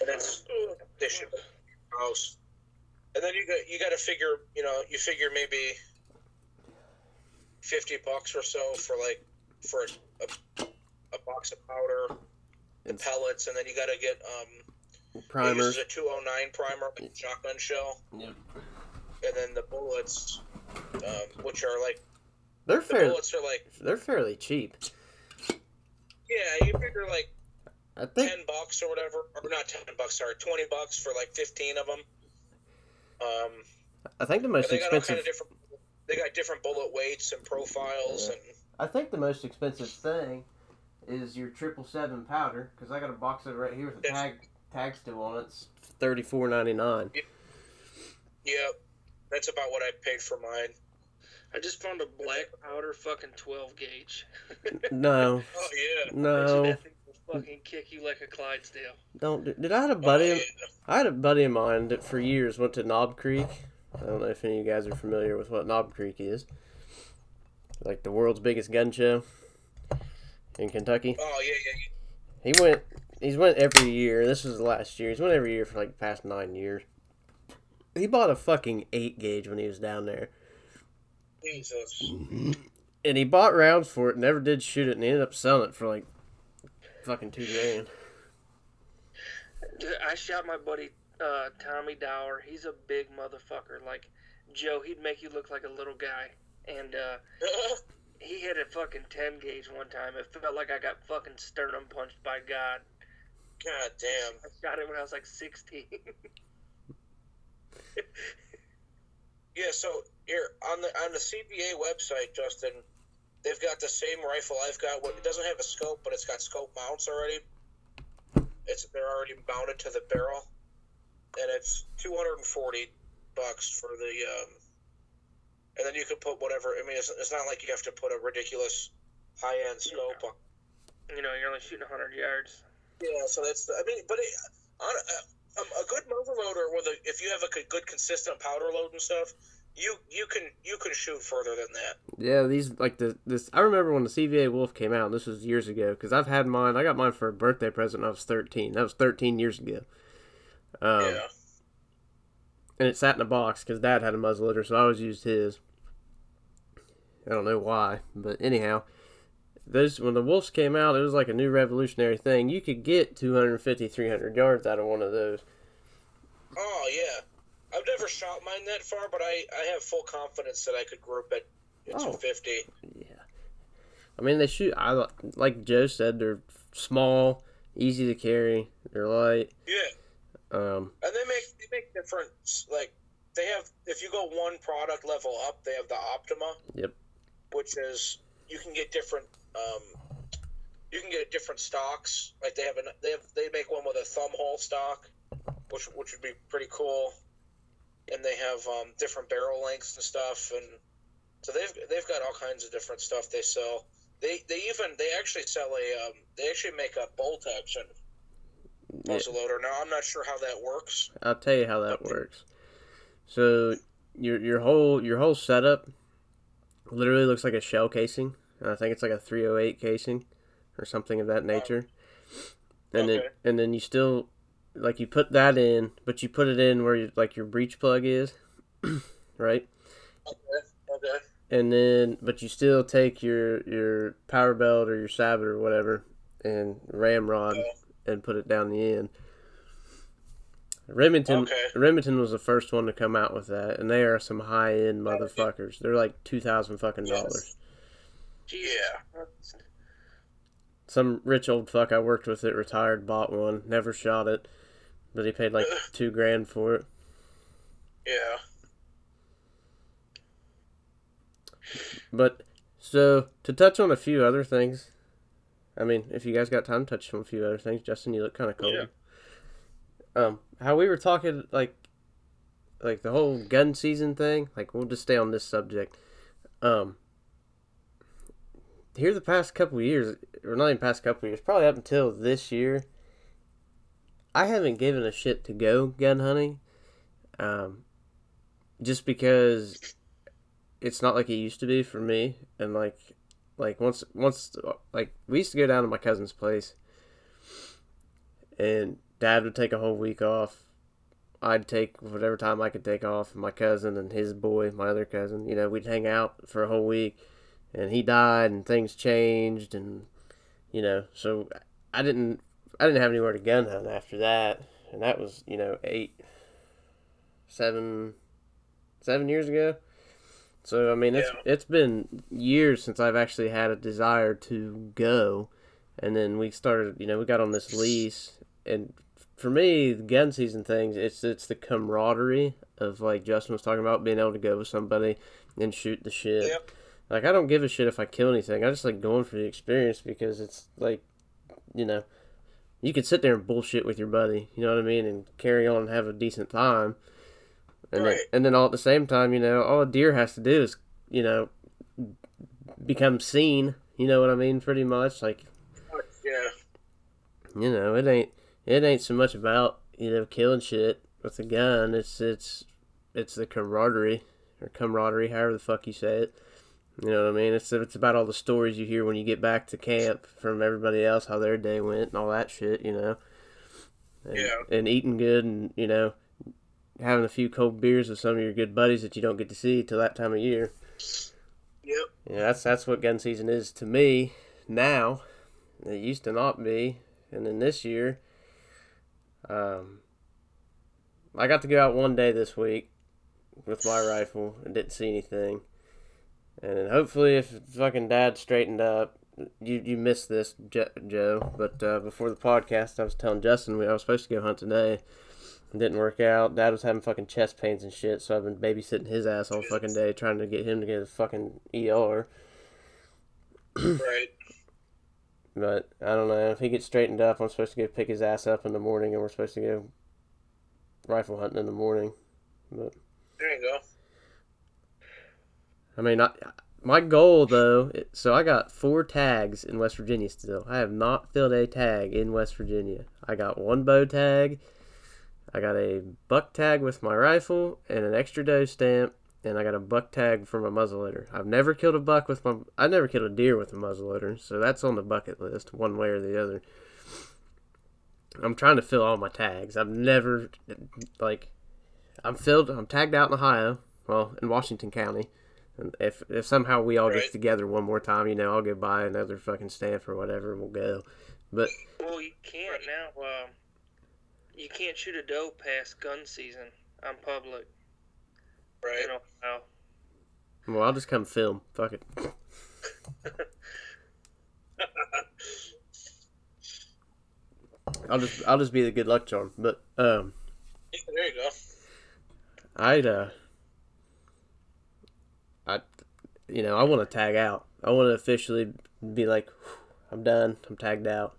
And it's they ship it to house. And then you got you got to figure you know you figure maybe fifty bucks or so for like for a, a, a box of powder, the and pellets, and then you got to get um it primers uses a 209 primer, like a shotgun shell, Yep. and then the bullets, um, which are like they're the fair bullets are like they're fairly cheap yeah, you figure like i think ten bucks or whatever, or not ten bucks, sorry, twenty bucks for like fifteen of them. Um, i think the most they got expensive kind of different. They got different bullet weights and profiles, Yeah. and I think the most expensive thing is your triple seven powder because I got a box of it right here with a Yes. tag tag still on it. It's thirty four ninety nine. yeah, that's about what I paid for mine. I just found a black powder fucking 12 gauge. No, Oh yeah. no, That thing will fucking kick you like a Clydesdale. don't. do- Did I had a Oh, buddy? yeah. I had a buddy of mine that for years went to Knob Creek. I don't know if any of you guys are familiar with what Knob Creek is. Like the world's biggest gun show in Kentucky. Oh yeah, yeah, yeah. He went. He's went every year. This was last year. He's went every year for like the past nine years. He bought a fucking eight gauge when he was down there, Jesus. and he bought rounds for it. Never did shoot it, and he ended up selling it for like fucking two grand. Dude, I shot my buddy uh, Tommy Dower. He's a big motherfucker. Like Joe, he'd make you look like a little guy. And uh, he hit a fucking 10 gauge one time. It felt like I got fucking sternum punched by God. God damn. I shot it when I was like 16. Yeah, so here on the on the CVA website, Justin, they've got the same rifle I've got. It doesn't have a scope, but it's got scope mounts already. It's they're already mounted to the barrel, and it's two hundred and forty bucks for the. Um, and then you can put whatever. I mean, it's, it's not like you have to put a ridiculous high end scope on. you know, you're only shooting 100 yards. Yeah, so that's the. I mean, but it, on a, a good muzzle loader with a, if you have a good consistent powder load and stuff, you you can you can shoot further than that. Yeah, these like the this. I remember when the CVA Wolf came out. This was years ago because I've had mine. I got mine for a birthday present. when I was thirteen. That was thirteen years ago. Um, yeah. and it sat in a box because Dad had a muzzleloader, so I always used his. I don't know why, but anyhow, those when the Wolves came out, it was like a new revolutionary thing. You could get 250, 300 yards out of one of those. Oh yeah. I've never shot mine that far, but I, I have full confidence that I could group it at Oh. 250. Yeah, I mean they shoot. I like Joe said, they're small, easy to carry, they're light. Yeah. Um, And they make they make different like they have if you go one product level up, they have the Optima. Yep. Which is you can get different um you can get different stocks. Like they have an they have they make one with a thumb hole stock, which which would be pretty cool. And they have um, different barrel lengths and stuff, and so they've they've got all kinds of different stuff they sell. They they even they actually sell a um, they actually make a bolt action muzzle loader. Now I'm not sure how that works. I'll tell you how that works. So your your whole your whole setup literally looks like a shell casing. I think it's like a 308 casing or something of that nature. And then and then you still like you put that in, but you put it in where you, like your breech plug is, right? Okay. Okay. And then but you still take your your power belt or your sabot or whatever and ramrod Yeah. and put it down the end. Remington Okay. Remington was the first one to come out with that, and they are some high end motherfuckers. They're like two thousand fucking dollars. Yeah. Some rich old fuck I worked with that retired bought one, never shot it, but he paid like two grand for it. Yeah. But so to touch on a few other things, I mean, if you guys got time, to touch on a few other things. Justin, you look kind of cold. Yeah. Um, how we were talking like, like the whole gun season thing. Like we'll just stay on this subject. Um, here the past couple years, or not even past couple years, probably up until this year, I haven't given a shit to go gun hunting. Um, just because it's not like it used to be for me and like like once once like we used to go down to my cousin's place and dad would take a whole week off i'd take whatever time i could take off my cousin and his boy my other cousin you know we'd hang out for a whole week and he died and things changed and you know so i didn't i didn't have anywhere to gun hunt after that and that was you know eight seven seven years ago so I mean, it's Yeah. it's been years since I've actually had a desire to go, and then we started. You know, we got on this lease, and for me, the gun season things, it's it's the camaraderie of like Justin was talking about being able to go with somebody and shoot the shit. Yep. Like I don't give a shit if I kill anything. I just like going for the experience because it's like, you know, you can sit there and bullshit with your buddy. You know what I mean, and carry on and have a decent time. And then, and then all at the same time, you know, all a deer has to do is, you know, become seen. You know what I mean? Pretty much, like Yeah. you know, it ain't it ain't so much about you know killing shit with a gun. It's it's it's the camaraderie or camaraderie, however the fuck you say it. You know what I mean? It's it's about all the stories you hear when you get back to camp from everybody else, how their day went, and all that shit. You know. And, Yeah. And eating good, and you know, having a few cold beers with some of your good buddies that you don't get to see till that time of year. Yep. Yeah, that's that's what gun season is to me now. It used to not be, and then this year, um, I got to go out one day this week with my rifle and didn't see anything. And hopefully, if fucking dad straightened up, you you missed this, Joe. But uh, before the podcast, I was telling Justin we I was supposed to go hunt today. It didn't work out. Dad was having fucking chest pains and shit, so I've been babysitting his ass all fucking day, trying to get him to get a fucking ER. Right. But I don't know if he gets straightened up. I'm supposed to go pick his ass up in the morning, and we're supposed to go rifle hunting in the morning. But There you go. I mean, I, my goal though. So I got four tags in West Virginia still. I have not filled a tag in West Virginia. I got one bow tag. I got a buck tag with my rifle and an extra doe stamp, and I got a buck tag for my muzzleloader. I've never killed a buck with my. I never killed a deer with a muzzleloader, so that's on the bucket list, one way or the other. I'm trying to fill all my tags. I've never like. I'm filled. I'm tagged out in Ohio, well, in Washington County. And if if somehow we all Right. get together one more time, you know, I'll go buy another fucking stamp or whatever, and we'll go. But Well, you can't now. Um, you can't shoot a doe past gun season on public. Right. You know how? well, I'll just come film. Fuck it. I'll just I'll just be the good luck charm. But um, Yeah, there you go. I'd uh, I, you know, I want to tag out. I want to officially be like, I'm done. I'm tagged out.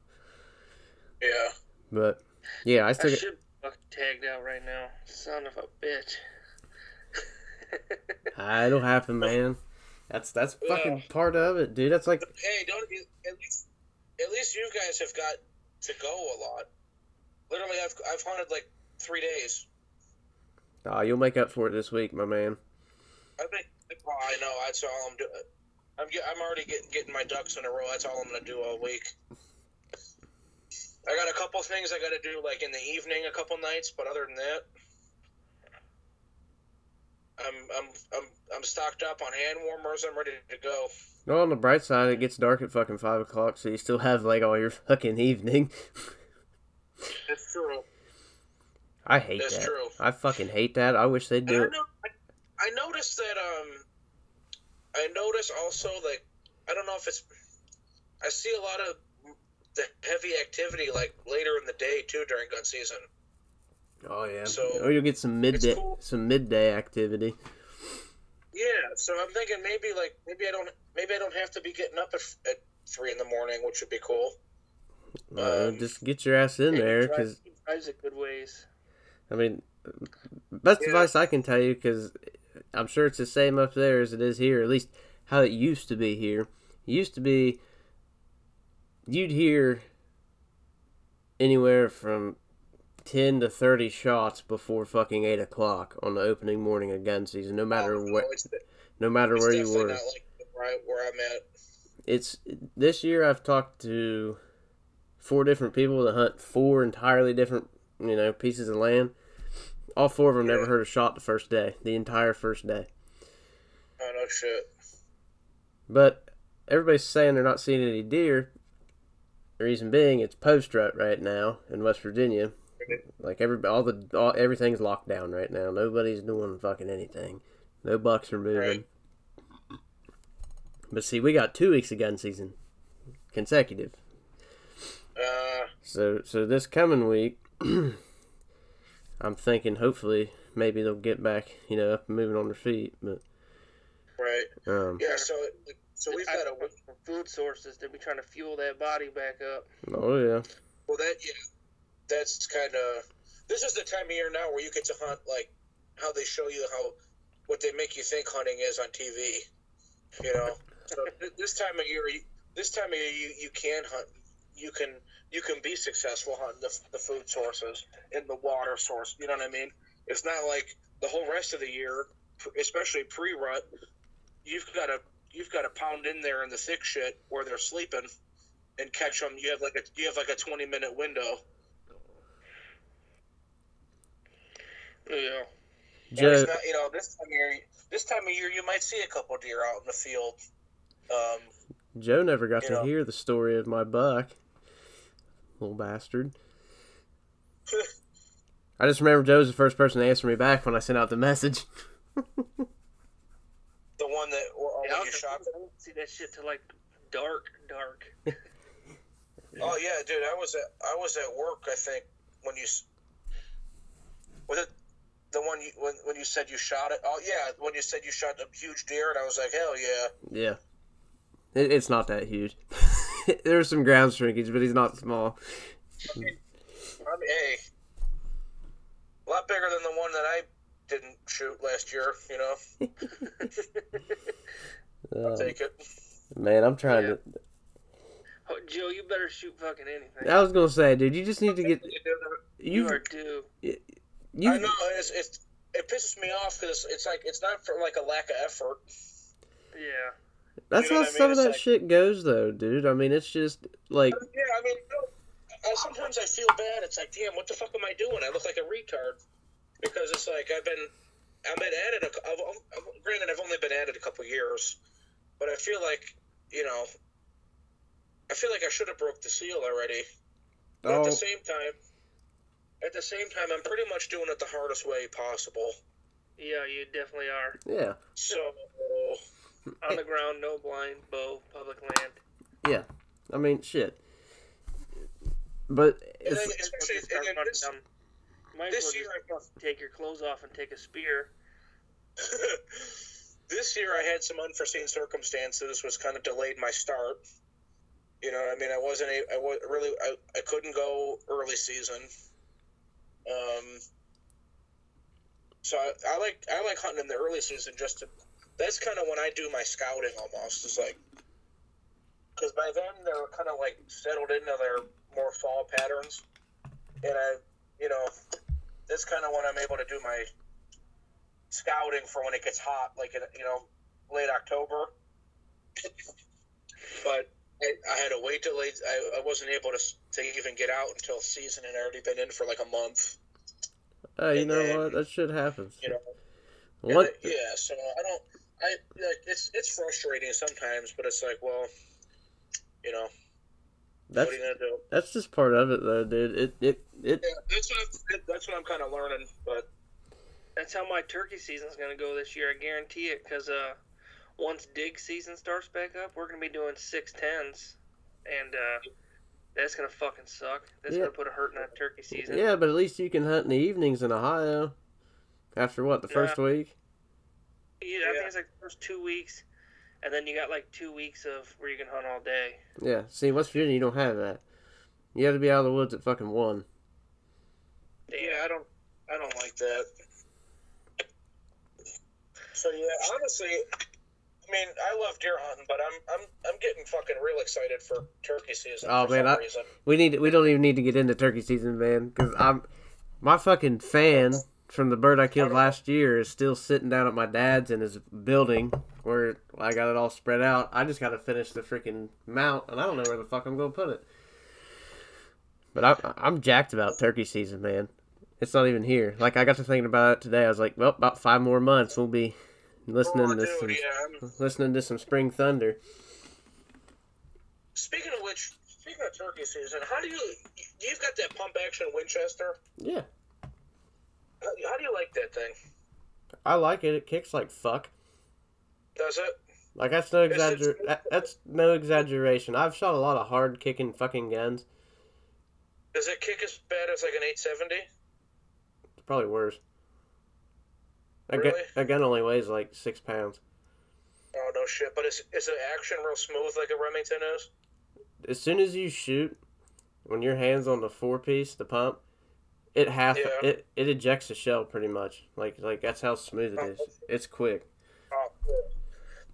Yeah. But yeah, I I still get, should be tagged out right now. Son of a bitch. it'll happen, man. That's that's fucking part of it, dude. That's like Hey, don't at least at least you guys have got to go a lot. literally, I've I've hunted like three days. Ah, you'll make up for it this week, my man. I think. Oh, I know. That's all I'm doing. I'm get, I'm already getting getting my ducks in a row. That's all I'm gonna do all week. I got a couple things I got to do, like in the evening, a couple nights. But other than that, I'm I'm I'm I'm stocked up on hand warmers. I'm ready to go. Well, on the bright side, it gets dark at fucking five o'clock, so you still have like all your fucking evening. That's true. I hate That's that. true. I fucking hate that. I wish they'd do it. know, I, noticed that um, I notice also like I don't know if it's I see a lot of the heavy activity like later in the day too during gun season. Oh yeah. So, or you'll get some midday, cool. some midday activity. Yeah, so I'm thinking maybe like maybe I don't maybe I don't have to be getting up at, at three in the morning, which would be cool. Uh, Um, just get your ass in there, because drives a good ways. I mean, best Yeah. advice I can tell you, because I'm sure it's the same up there as it is here. At least how it used to be here. It used to be you'd hear anywhere from ten to thirty shots before fucking eight o'clock on the opening morning of gun season. No matter Oh, no, what, it's, no matter where you were. not like I, where I'm at. it's this year I've talked to four different people that hunt four entirely different, you know, pieces of land. All four of them never heard a shot the first day, the entire first day. Oh no shit. But everybody's saying they're not seeing any deer. The reason being, it's post rut right now in West Virginia. Like every all the all, everything's locked down right now. Nobody's doing fucking anything. No bucks are moving. Right. But see, we got two weeks of gun season consecutive. Uh, So so this coming week, I'm thinking hopefully maybe they'll get back, you know, up and moving on their feet. But right. um, Yeah. So so we've got a know from food sources. They'll be trying to fuel that body back up. oh yeah, Well, that yeah, that's kind of. This is the time of year now where you get to hunt like how they show you how what they make you think hunting is on TV. You know, so this time of year, this time of year, you, you can hunt. You can you can be successful hunting the, the food sources and the water source. You know what I mean? It's not like the whole rest of the year, especially pre-rut. You've got to you've got to pound in there in the thick shit where they're sleeping and catch them. You have like a you have like a twenty minute window. Yeah. And Joe. it's not, you know, this time of year, this time of year, you might see a couple deer out in the field. Um, Joe never got to know. hear the story of my buck, little bastard. I just remember Joe's the first person to answer me back when I sent out the message. the one that or, or Yeah, I when you was shot. I didn't see that shit till like dark, dark. Oh yeah, dude, I was at I was at work. I think when you s- was it the one you when when you said you shot it. Oh yeah, when you said you shot a huge deer, and I was like, hell yeah. Yeah, it, it's not that huge. There's some ground shrinkage, but he's not small. I mean, hey, a lot bigger than the one that I didn't shoot last year. You know, I'll Uh, take it. man, I'm trying Yeah. Oh, Joe, you better shoot fucking anything. I was gonna say, dude, you just need to get you you. are due. I You know it's, it's it pisses me off because it's like it's not for like a lack of effort. Yeah. That's you know how what I mean? some of that like- shit goes, though, dude. I mean, it's just like oh, Yeah, I mean, you know, uh, sometimes I feel bad. It's like, damn, what the fuck am I doing? I look like a retard because it's like I've been I've been at it. A, I've, I've, granted, I've only been at it a couple years, but I feel like you know, I feel like I should have broke the seal already. But at oh, the same time, at the same time, I'm pretty much doing it the hardest way possible. Yeah, you definitely are. yeah, So On the ground, no blind, bow, public land. Yeah, I mean, shit. But and then, it's, especially Just start and then running this, down. Might as this well year just take your clothes off and take a spear. this year I had some unforeseen circumstances was kind of delayed my start. You know, what I mean, I wasn't a, I was really I, I couldn't go early season. Um, so I, I like I like hunting in the early season just to. That's kind of when I do my scouting almost. It's like because by then they're kind of like settled into their more fall patterns. and I, you know, that's kind of when I'm able to do my scouting for when it gets hot, like in, you know, late October. But I, I had to wait till late. I, I wasn't able to to even get out until season, and I already been in for like a month. Hey, you And know then- what? That shit happens. You know, What? it- uh, yeah, so I don't. I like it's it's frustrating sometimes, but it's like, well, you know, That's what are you gonna do? that's just part of it, though, dude. It it it. Yeah, that's what I'm, that's what I'm kind of learning. But That's how my turkey season's gonna go this year. I guarantee it. Cause uh, once dig season starts back up, we're gonna be doing six tens, and uh, that's gonna fucking suck. That's Yeah. gonna put a hurt in that turkey season. Yeah, but at least you can hunt in the evenings in Ohio. After what the first week? Yeah, I think it's like the first two weeks, and then you got like two weeks of where you can hunt all day. Yeah. See, West Virginia, you don't have that. You have to be out of the woods at fucking one. yeah, I don't I don't like that. So yeah, honestly, I mean, I love deer hunting, but I'm I'm I'm getting fucking real excited for turkey season Oh, for man, some I- reason. We need. We don't even need to get into turkey season, man. Because I'm my fucking fan from the bird I killed last year is still sitting down at my dad's in his building where I got it all spread out. I just got to finish the freaking mount, and I don't know where the fuck I'm gonna put it. But I, I'm jacked about turkey season, man. It's not even here. Like I got to thinking about it today. I was like, well, about five more months, we'll be listening Oh, to dude, some yeah. Listening to some spring thunder. speaking of which, speaking of turkey season, how do you you've got that pump action Winchester? Yeah, How, how do you like that thing? I like it. It kicks like fuck. Does it? Like that's no exagger. that- That's no exaggeration. I've shot a lot of hard kicking fucking guns. Does it kick as bad as like an 870? It's probably worse. A, Really? a gun only weighs like six pounds. Oh no shit! But is is the action real smooth like a Remington is? As soon as you shoot, when your hands on the four piece, the pump, it half Yeah. it it ejects the shell pretty much. Like like that's how smooth it is. It's quick. Oh,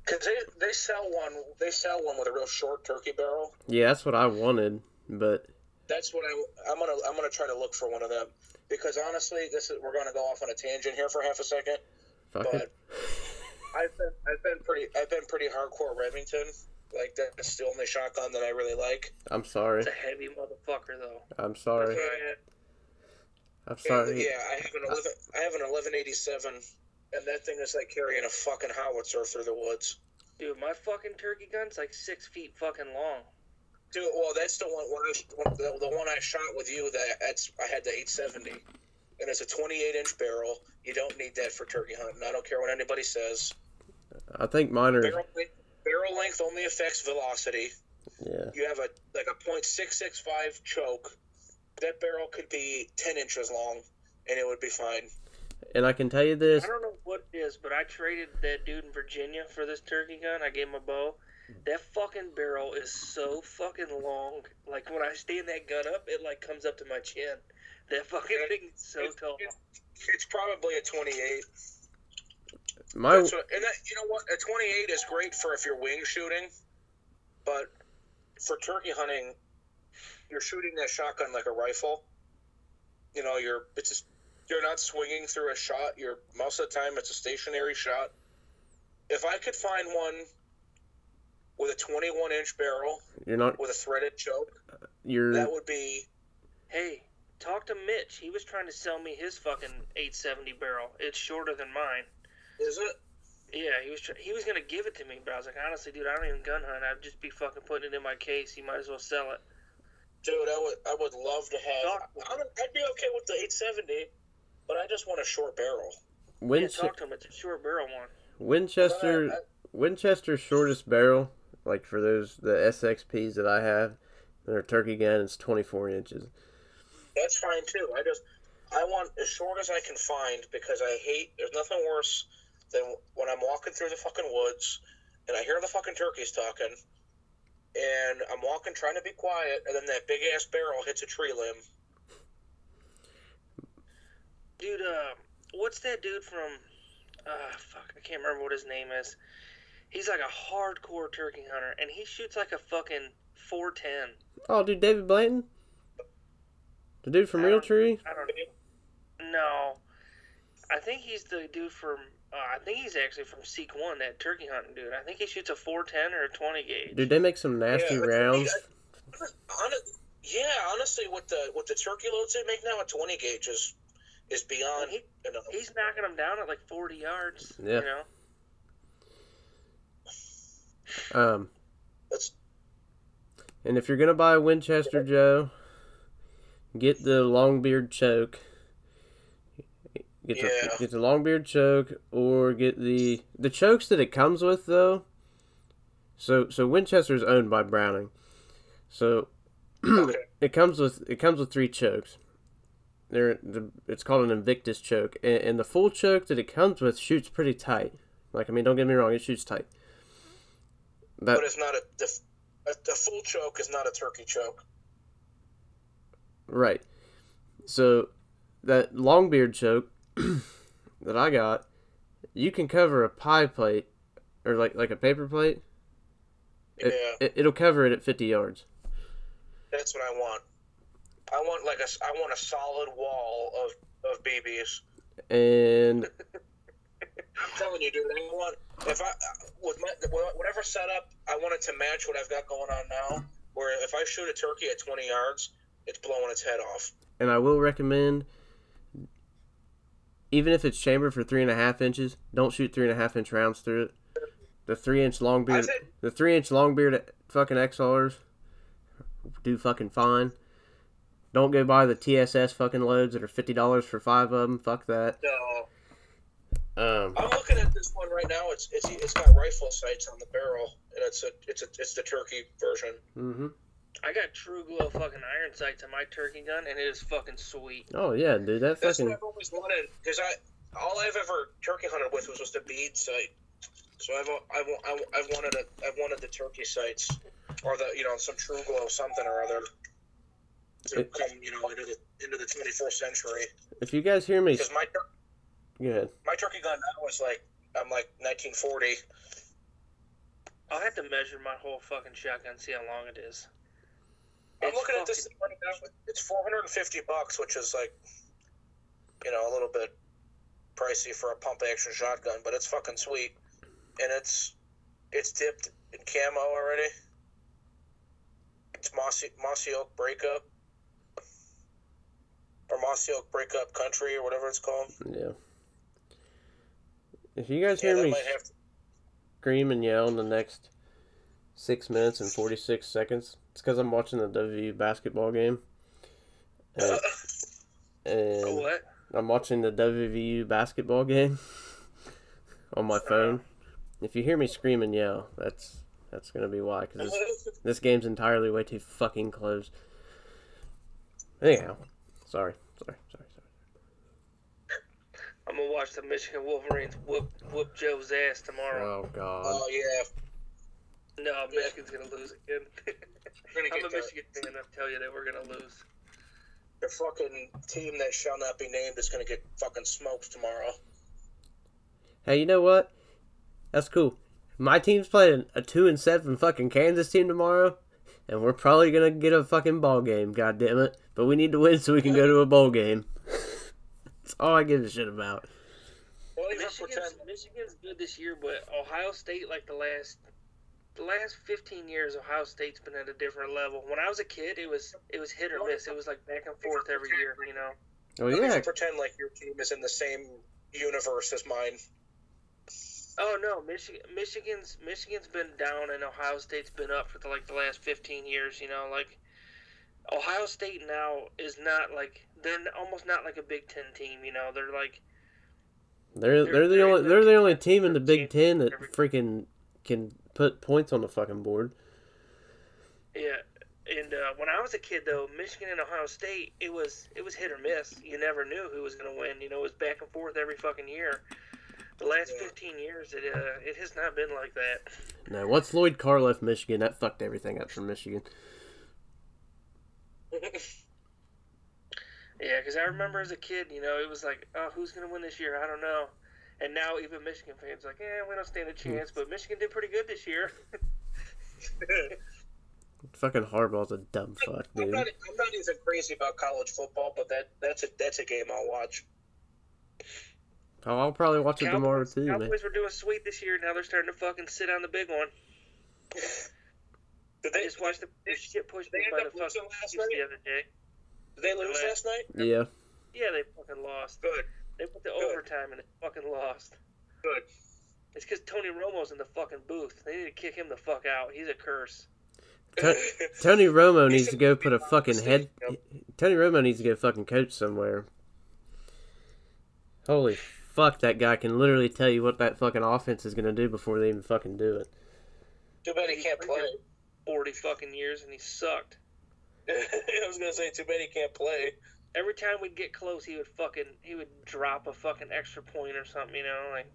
Cause they they sell one they sell one with a real short turkey barrel. Yeah, that's what I wanted, but That's what I I'm gonna I'm gonna try to look for one of them because honestly this is we're gonna go off on a tangent here for half a second. fuck But it. I've been I've been pretty I've been pretty hardcore Remington. Like that's the only shotgun that I really like. I'm sorry. It's a heavy motherfucker though. I'm sorry. And, I'm and, sorry. yeah, I have an uh, eleven I have an eleven eighty seven, and that thing is like carrying a fucking howitzer through the woods. Dude, my fucking turkey gun's like six feet fucking long. Dude, well, that's the one. When I, when, the, the one I shot with you, that that's I had the 870, and it's a 28 inch barrel. You don't need that for turkey hunting. I don't care what anybody says. I think mine are. Barrel length, barrel length only affects velocity. Yeah. You have a like a .665 choke. That barrel could be 10 inches long, and it would be fine. And I can tell you this. I don't know what it is, but I traded that dude in Virginia for this turkey gun. I gave him a bow. That fucking barrel is so fucking long. Like when I stand that gun up, it like comes up to my chin. That fucking thing is so It's- tall. it's- It's probably a 28. My That's what, and that, you know what? A 28 is great for if you're wing shooting, but for turkey hunting, you're shooting that shotgun like a rifle. You know, you're it's just, you're not swinging through a shot. You're most of the time it's a stationary shot. If I could find one with a 21 inch barrel you're not. with a threaded choke, uh, You're. that would be Hey, talk to Mitch. He was trying to sell me his fucking 870 barrel. It's shorter than mine. is it? Yeah, he was try- he was gonna give it to me, but I was like, honestly, dude, I don't even gun hunt. I'd just be fucking putting it in my case. You might as well sell it. Dude, I would I would love to have. Talk- I'm, I'd be okay with the 870, but I just want a short barrel. Yeah, Winch- talk to him. It's a short barrel one. Winchester. I- I- Winchester's shortest barrel, like for those the SXPs that I have, their turkey gun is 24 inches. That's fine too. I just I want as short as I can find because I hate. There's nothing worse than when I'm walking through the fucking woods and I hear the fucking turkeys talking, and I'm walking trying to be quiet, and then that big ass barrel hits a tree limb. Dude, uh, what's that dude from? Uh, fuck, I can't remember what his name is. He's like a hardcore turkey hunter, and he shoots like a fucking 410. Oh, dude, David Blanton. The dude from I don't- I don't know. No, I think he's the dude from. Uh, I think he's actually from Seek One, that turkey hunting dude. I think he shoots a 410 or a 20 gauge. Dude, they make some nasty Yeah, but- rounds. Hon- yeah, honestly, with the with the turkey loads they make now at 20 gauge is, is beyond. He- You know, He's knocking them down at like 40 yards. Yeah. You know. Um, That's- and if you're gonna buy a Winchester, Joe, get the Longbeard choke. Get the Yeah. get the Longbeard choke, or get the the chokes that it comes with though. So so Winchester is owned by Browning, so Okay. it comes with it comes with three chokes. They're the it's called an Invictus choke, and, and the full choke that it comes with shoots pretty tight. Like I mean, don't get me wrong, it shoots tight. That but it's not a the, a the full choke is not a turkey choke. Right. So that long beard choke that I got, you can cover a pie plate or like like a paper plate. Yeah, It, it, it'll cover it at 50 yards. that's what I want. I want like a I want a solid wall of of BBs. And I'm telling you, dude. I want if I with my whatever setup I want it to match what I've got going on now. Where if I shoot a turkey at 20 yards, it's blowing its head off. and I will recommend even if it's chambered for three and a half inches, don't shoot three and a half inch rounds through it. The three inch long beard said the three inch long beard fucking XRs do fucking fine. Don't go buy the TSS fucking loads that are fifty dollars for five of them. Fuck that. no. Um, I'm looking at this one right now. It's it's it's got rifle sights on the barrel, and it's a it's a it's the turkey version. hmm I got TruGlo fucking iron sights on my turkey gun, and it is fucking sweet. Oh yeah, dude, that That's fucking what I've always wanted because I all I've ever turkey hunted with was just a bead sight. So I've I've, I've, I've wanted a I've wanted the turkey sights or the you know some TruGlo something or other to It- come you know into the into the 21st century if you guys hear me, because my tur- go ahead. my turkey gun now is like I'm like 1940. I'll have to measure my whole fucking shotgun, see how long it is. I'm looking at this right now. It's 450 bucks, which is like, you know, a little bit pricey for a pump action shotgun, but it's fucking sweet, and it's it's dipped in camo already. It's mossy mossy oak breakup, or mossy oak breakup country, or whatever it's called. Yeah. If you guys hear that me might have to. scream and yell in the next six minutes and forty six seconds, it's because I'm watching the WU basketball game. And, and oh, What? I'm watching the WVU basketball game on my phone. If you hear me scream and yell, that's that's gonna be why. Because this, this game's entirely way too fucking close. Anyhow, sorry, sorry, sorry, sorry. I'm gonna watch the Michigan Wolverines whoop whoop Joe's ass tomorrow. Oh God. oh yeah, No, Michigan's gonna lose again. we're gonna I'm a the, Michigan fan. I tell you that we're gonna lose. the fucking team that shall not be named is gonna get fucking smoked tomorrow. Hey, you know what? That's cool. My team's playing a two and seven fucking Kansas team tomorrow, and we're probably gonna get a fucking ball game. God damn it! But we need to win so we can go to a bowl game. That's all I give a shit about. Well, Michigan's. Michigan's good this year, but Ohio State, like the last, the last 15 years, Ohio State's been at a different level. When I was a kid, it was it was hit or miss. It was like back and forth every year, you know. Oh Don't yeah, pretend like your team is in the same universe as mine. Oh no, Michigan, Michigan's Michigan's been down and Ohio State's been up for the, like the last 15 years. You know, like Ohio State now is not like they're almost not like a Big Ten team. You know, they're like they're They're- they're the only they're the only team in the Big Ten that freaking can put points on the fucking board. Yeah, and uh, when I was a kid, though, Michigan and Ohio State, it was it was hit or miss. You never knew who was going to win. You know, it was back and forth every fucking year. The last Yeah. 15 years, it uh, it has not been like that. No, once Lloyd Carr left Michigan, that fucked everything up for Michigan. Yeah, because I remember as a kid, you know, it was like, oh, who's going to win this year? I don't know. And now even Michigan fans are like, yeah, we don't stand a hmm. chance. But Michigan did pretty good this year. Fucking Harbaugh's a dumb fuck, I'm dude. not, I'm not even crazy about college football, but that that's a that's a game I'll watch. Oh, I'll probably watch it tomorrow Cowboys, too, man. Cowboys were doing sweet this year. Now they're starting to fucking sit on the big one. Did I they just watch the they- shit pushed they by the fucking last night? the other day. did they lose last night? Yeah. Yeah, they fucking lost. Good, They went to Good. overtime and they fucking lost. good. It's because Tony Romo's in the fucking booth. They need to kick him the fuck out. He's a curse. To- Tony Romo needs to go put a fucking head. Tony Romo needs to get a fucking coach somewhere. Holy fuck, that guy can literally tell you what that fucking offense is gonna do before they even fucking do it. Too bad he can't play. Forty fucking years and he sucked. I was gonna say too bad he can't play. Every time we'd get close, he would fucking he would drop a fucking extra point or something. You know, like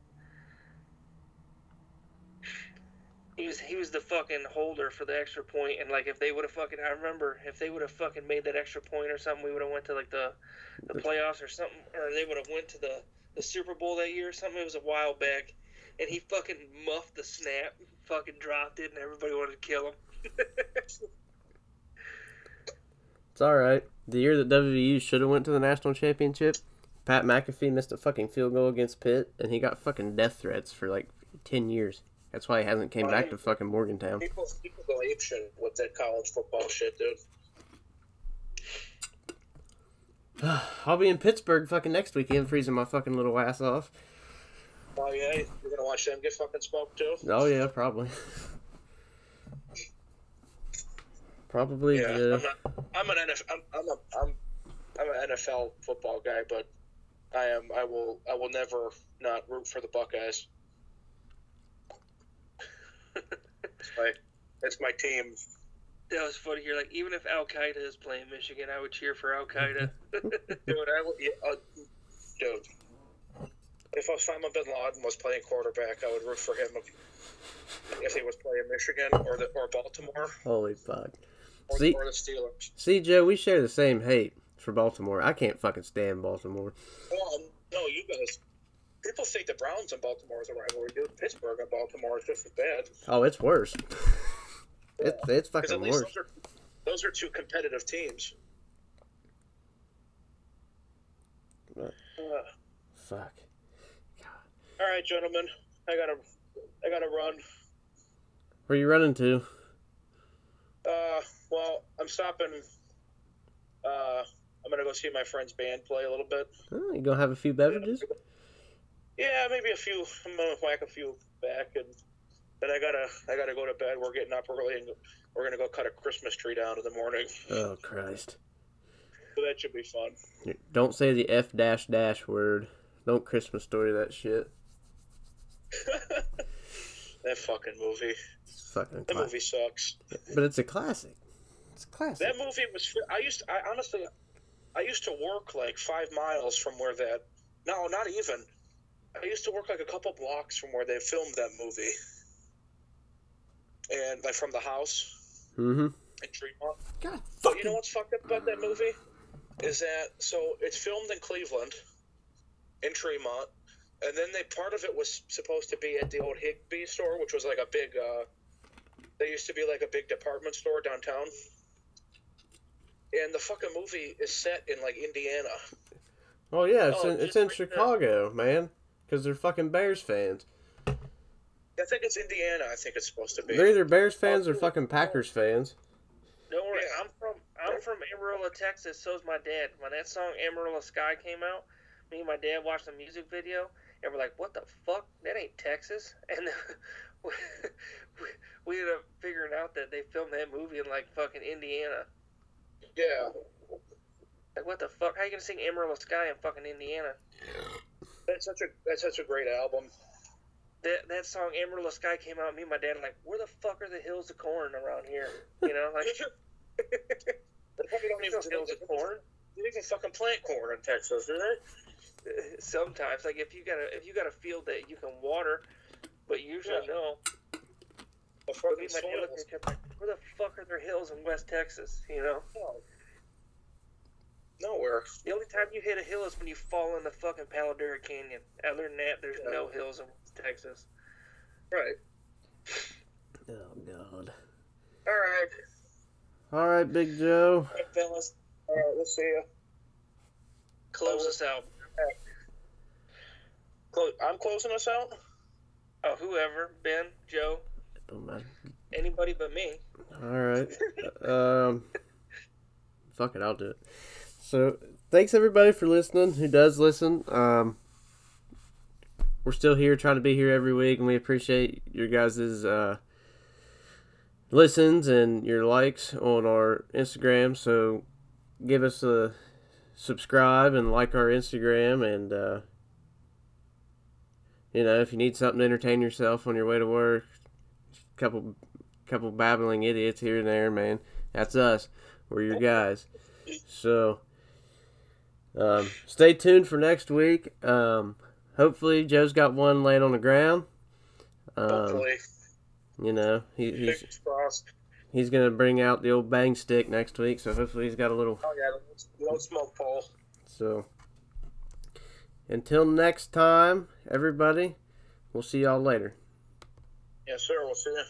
he was he was the fucking holder for the extra point, and like if they would have fucking I remember if they would have fucking made that extra point or something, we would have went to like the the playoffs or something, or they would have went to the the Super Bowl that year or something. It was a while back, and he fucking muffed the snap, fucking dropped it, and everybody wanted to kill him. It's all right. The year that WVU should have went to the national championship, Pat McAfee missed a fucking field goal against Pitt, and he got fucking death threats for like ten years. That's why he hasn't came back to fucking Morgantown. People people go ape shit with that college football shit, dude. I'll be in Pittsburgh fucking next weekend, freezing my fucking little ass off. Oh yeah, you're gonna watch them get fucking smoked too. Oh yeah, probably. Probably. Yeah, Yeah. I'm not. I'm an NFL. I'm, I'm a. I'm. I'm an NFL football guy, but I am. I will. I will never not root for the Buckeyes. it's my. It's my team. That was funny. You're like, even if Al Qaeda is playing Michigan, I would cheer for Al Qaeda. Dude, I will. Yeah, uh, dude. If Osama bin Laden was playing quarterback, I would root for him. If, if he was playing Michigan or the or Baltimore Holy fuck. Or, See- or the Steelers. See, Joe, we share the same hate for Baltimore. I can't fucking stand Baltimore. Well, no, you guys. People think the Browns and Baltimore is a rivalry. Dude, Pittsburgh and Baltimore is just as bad. Oh, it's worse. It's it's fucking worse. those are, those are two competitive teams. Uh, Fuck. all right, gentlemen, I gotta, I gotta run. Where you running to? Uh, well, I'm stopping. Uh, I'm gonna go see my friend's band play a little bit. Oh, you gonna have a few beverages? Yeah, maybe a few. I'm gonna whack a few back, and then I gotta, I gotta go to bed. We're getting up early, and we're gonna go cut a Christmas tree down in the morning. Oh Christ! So that should be fun. Don't say the F dash dash word. Don't Christmas story that shit. that fucking movie. It's fucking That classic. movie sucks. But it's a classic. It's classic. That movie was. I used. I honestly, I used to work like five miles from where that. No, not even. I used to work like a couple blocks from where they filmed that movie. And like from the house Mm-hmm. in Tremont. God But fucking. you know what's fucked up about that movie? Is that so? It's filmed in Cleveland, in Tremont, and then they part of it was supposed to be at the old Higbee store, which was like a big. uh They used to be like a big department store downtown. And the fucking movie is set in like Indiana. Oh yeah, it's Oh, in it's in right there. Chicago, man. Because they're fucking Bears fans. I think it's Indiana. I think it's supposed to be. They're either Bears oh, fans or fucking Packers fans. Don't worry, Yeah. I'm from I'm from Amarillo, Texas. So's my dad. When that song Amarillo Sky came out, me and my dad watched the music video, and we're like, "What the fuck? That ain't Texas." And we, we, we ended up figuring out that they filmed that movie in like fucking Indiana. Yeah. Like, what the fuck? How you gonna sing Amarillo Sky in fucking Indiana? That's such a that's such a great album. That that song Amarillo Sky came out. Me and my dad are like, "Where the fuck are the hills of corn around here?" You know, like They probably don't even hills of corn. They even fucking plant corn in Texas, do they? sometimes like if you got a if you got a field that you can water but usually Yeah. no The fucking me and my dad looked soils. at each other like, where the fuck are there hills in west texas you know No. Nowhere. the only time you hit a hill is when you fall in the fucking Palo Duro Canyon other than that there's no hills in west texas Right. Oh god. All right. All right, Big Joe. All right, fellas. All right, we'll see you. Close us out. Clo- I'm closing us out. Oh, whoever, Ben, Joe, oh, Don't matter. Anybody but me. All right. um, fuck it, I'll do it. So, thanks everybody for listening. Who does listen? Um, we're still here, trying to be here every week, and we appreciate your guys' uh, listens and your likes on our Instagram. So, give us a subscribe and like our Instagram, and uh, you know, if you need something to entertain yourself on your way to work, couple couple babbling idiots here and there, man. That's us. We're your guys. So, um, stay tuned for next week. Um, hopefully, Joe's got one laying on the ground. Um, Hopefully. you know, he, he's he's gonna bring out the old bang stick next week. So hopefully, he's got a little. Oh, yeah, no smoke pole. So, until next time, everybody, we'll see y'all later. Yes, sir. We'll see you.